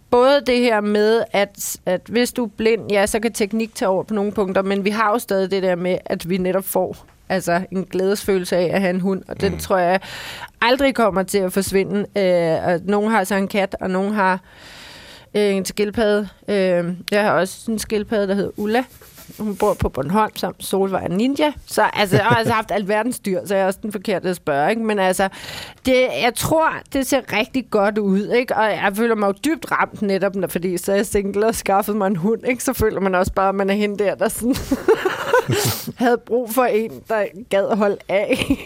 både det her med, at, at hvis du er blind, ja, så kan teknik tage over på nogle punkter, men vi har jo stadig det der med, at vi netop får altså en glædesfølelse af at have en hund, og den tror jeg aldrig kommer til at forsvinde. Øh, og nogen har så en kat, og nogen har øh, en skildpadde. Øh, jeg har også en skildpadde, der hedder Ulla. Hun bor på Bornholm som Solvej Ninja. Så altså, jeg har altså haft alverdens dyr, så jeg er også den forkerte at spørge. Ikke? Men altså, det, jeg tror, det ser rigtig godt ud. Ikke? Og jeg føler mig jo dybt ramt netop, når- fordi så er jeg single og skaffet mig en hund. Ikke? Så føler man også bare, at man er hende der, der sådan <laughs> havde brug for en, der gad at holde af.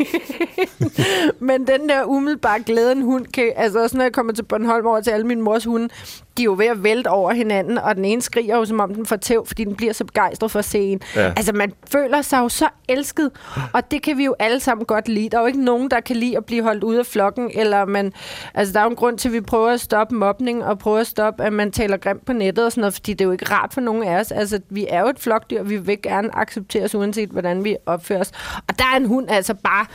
<laughs> Men den der umiddelbare glæde, en hund kan... Altså også når jeg kommer til Bornholm over til alle mine mors hunde, de er jo ved at vælte over hinanden, og den ene skriger jo, som om den får tæv, fordi den bliver så begejstret for at se en. Ja. Altså, man føler sig jo så elsket, og det kan vi jo alle sammen godt lide. Der er jo ikke nogen, der kan lide at blive holdt ude af flokken, eller man... Altså, der er jo en grund til, at vi prøver at stoppe mobning, og prøver at stoppe, at man taler grimt på nettet og sådan noget, fordi det er jo ikke rart for nogen af os. Altså, vi er jo et flokdyr, vi vil gerne accepteres, uanset hvordan vi opfører os. Og der er en hund altså bare...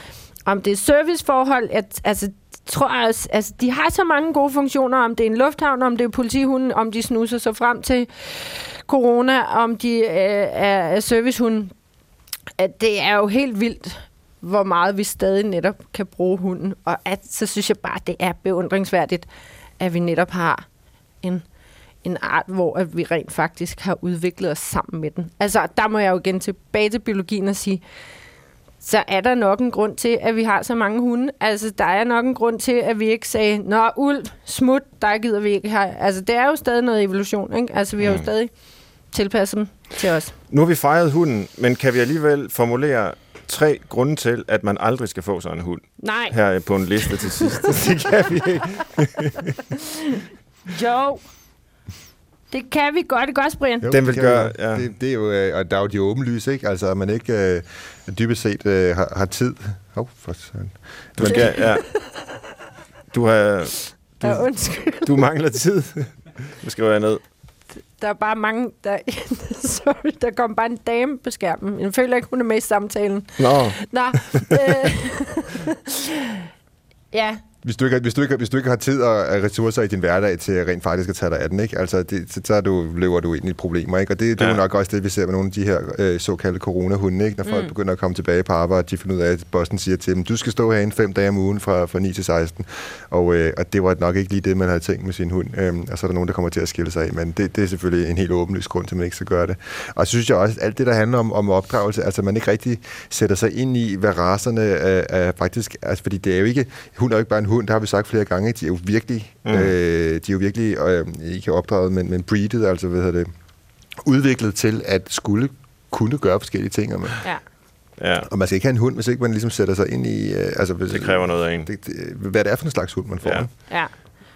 Om det er serviceforhold, at, altså, tror jeg, også- altså, de har så mange gode funktioner, om det er en lufthavn, om det er politihunden, om de snuser sig frem til corona, om de øh, er, er servicehunden. At det er jo helt vildt, hvor meget vi stadig netop kan bruge hunden. Og at, så synes jeg bare, det er beundringsværdigt, at vi netop har en, en art, hvor at vi rent faktisk har udviklet os sammen med den. Altså, der må jeg jo igen tilbage til biologien og sige, så er der nok en grund til, at vi har så mange hunde. Altså, der er nok en grund til, at vi ikke sagde, Nå, ulv, smut, der gider vi ikke have. Altså, det er jo stadig noget evolution, ikke? Altså, vi har jo stadig tilpasset dem til os. Nu har vi fejret hunden, men kan vi alligevel formulere tre grunde til, at man aldrig skal få sig en hund Nej, her på en liste til sidst? <laughs> det kan vi ikke. jo. Det kan vi godt, ikke også, Brian? Den vil gøre- ja. Det, det er jo, øh, og der er jo de åbenlyse, ikke? Altså, at man ikke øh, dybest set øh, har, har tid. Hov, for søren. Du, skal, <laughs> ja. du, har, Du... Ja, undskyld. du mangler tid. Nu skriver jeg ned. Der er bare mange... Der... <laughs> Sorry, der kom bare en dame på skærmen. Jeg føler ikke, hun er med i samtalen. Nå, Nå, øh... <laughs> ja, Hvis du, ikke, har- hvis, du ikke, hvis du ikke har tid og ressourcer i din hverdag til rent faktisk at tage dig af den, ikke? Altså, det, så, så er du, løber du ind i problemer. Ikke? Og det, det er Ja. jo nok også det, vi ser med nogle af de her øh, såkaldte coronahunde. Ikke? Når folk mm. begynder at komme tilbage på arbejde, de finder ud af, at bossen siger til dem, du skal stå herinde fem dage om ugen fra, fra 9 til 16. Og, øh, og det var nok ikke lige det, man havde tænkt med sin hund. Øhm, og så er der nogen, der kommer til at skille sig af. Men det, det er selvfølgelig en helt åbenlyst grund til, at man ikke skal gøre det. Og så synes jeg også, at alt det, der handler om, om opdragelse, altså man ikke rigtig sætter sig ind i, hvad raserne er, er faktisk... Altså, fordi det er jo ikke... Hund er jo ikke bare en hund, det har vi sagt flere gange. De er jo virkelig... Mm. Øh, de er jo virkelig øh, ikke opdraget, men, men breeded, altså hvad hedder det, udviklet til at skulle kunne gøre forskellige ting. Og, man, ja. ja. og man skal ikke have en hund, hvis ikke man ligesom sætter sig ind i... Øh, altså, hvis, Det kræver noget af en. Det, det, hvad det er for en slags hund, man får. Ja. Ja.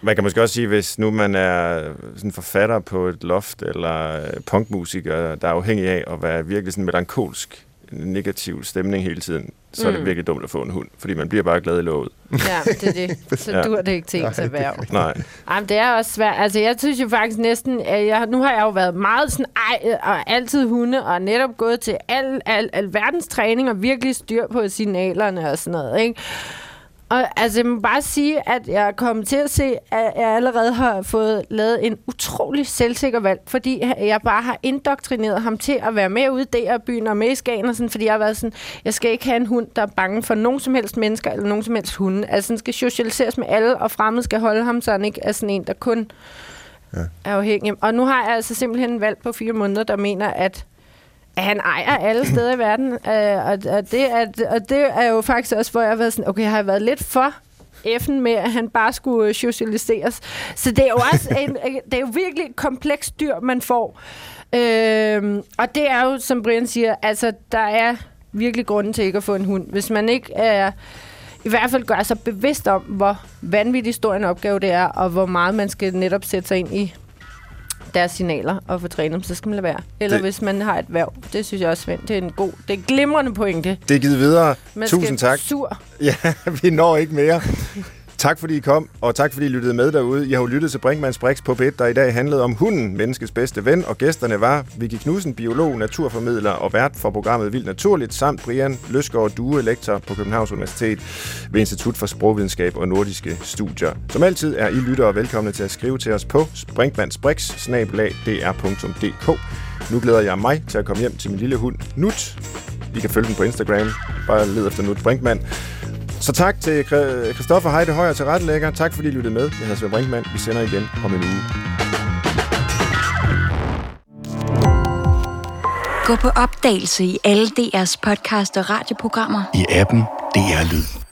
Man kan måske også sige, hvis nu man er sådan forfatter på et loft, eller punkmusiker, der er afhængig af at være virkelig sådan melankolsk, negativ stemning hele tiden, så mm. er det Mm. virkelig dumt at få en hund, fordi man bliver bare glad i låget. Ja, det er det. <laughs> Så Ja. dur det ikke til ens erhverv. Nej. Ej, men det er også svært. Altså, jeg synes jo faktisk næsten, at jeg, nu har jeg jo været meget sådan, ej, og altid hunde, og netop gået til al, al, al verdens træning, og virkelig styr på signalerne og sådan noget, ikke? Og altså, jeg må bare sige, at jeg er kommet til at se, at jeg allerede har fået lavet en utrolig selvsikker valg, fordi jeg bare har indoktrineret ham til at være med ude i byen og med i Skagen, og sådan, fordi jeg har været sådan, jeg skal ikke have en hund, der er bange for nogen som helst mennesker eller nogen som helst hunde. Altså, den skal socialiseres med alle, og fremmed skal holde ham, så han ikke er sådan en, der kun ja. er afhængig. Og nu har jeg altså simpelthen en valg på fire måneder, der mener, at han ejer alle steder i verden. Øh, og, og, det er, og det er jo faktisk også, hvor jeg har været sådan, okay, har jeg været lidt for F'en med, at han bare skulle socialiseres. Så det er jo også en, <laughs> det er jo virkelig et komplekst dyr, man får. Øhm, og det er jo, som Brian siger, altså, der er virkelig grunden til ikke at få en hund. Hvis man ikke er i hvert fald gør sig bevidst om, hvor vanvittig stor en opgave det er, og hvor meget man skal netop sætte sig ind i deres signaler og få trænet dem, så skal man lade være. Eller Det- hvis man har et værv. Det synes jeg også, Svend, det er en god, det er en glimrende pointe. Det er givet videre. Man Tusind tak. Sur. <laughs> Ja, vi når ikke mere. Tak fordi I kom, og tak fordi I lyttede med derude. I har jo lyttet til Brinkmanns Brix på B1, der i dag handlede om hunden, menneskets bedste ven, og gæsterne var Vicky Knudsen, biolog, naturformidler og vært for programmet Vildt Naturligt, samt Brian Løsgaard Due, lektor på Københavns Universitet ved Institut for Sprogvidenskab og Nordiske Studier. Som altid er I lyttere velkomne til at skrive til os på brinkmannsbrix.dr.dk. Nu glæder jeg mig til at komme hjem til min lille hund, Nut. I kan følge den på Instagram. Bare led efter Nut Brinkmann. Så tak til Christoffer Heide Højer til rettelægger. Tak fordi I lyttede med. Jeg hedder Svend Brinkmann. Vi sender igen om en uge. Gå på opdagelse i alle DR's podcast og radioprogrammer. I appen DR Lyd.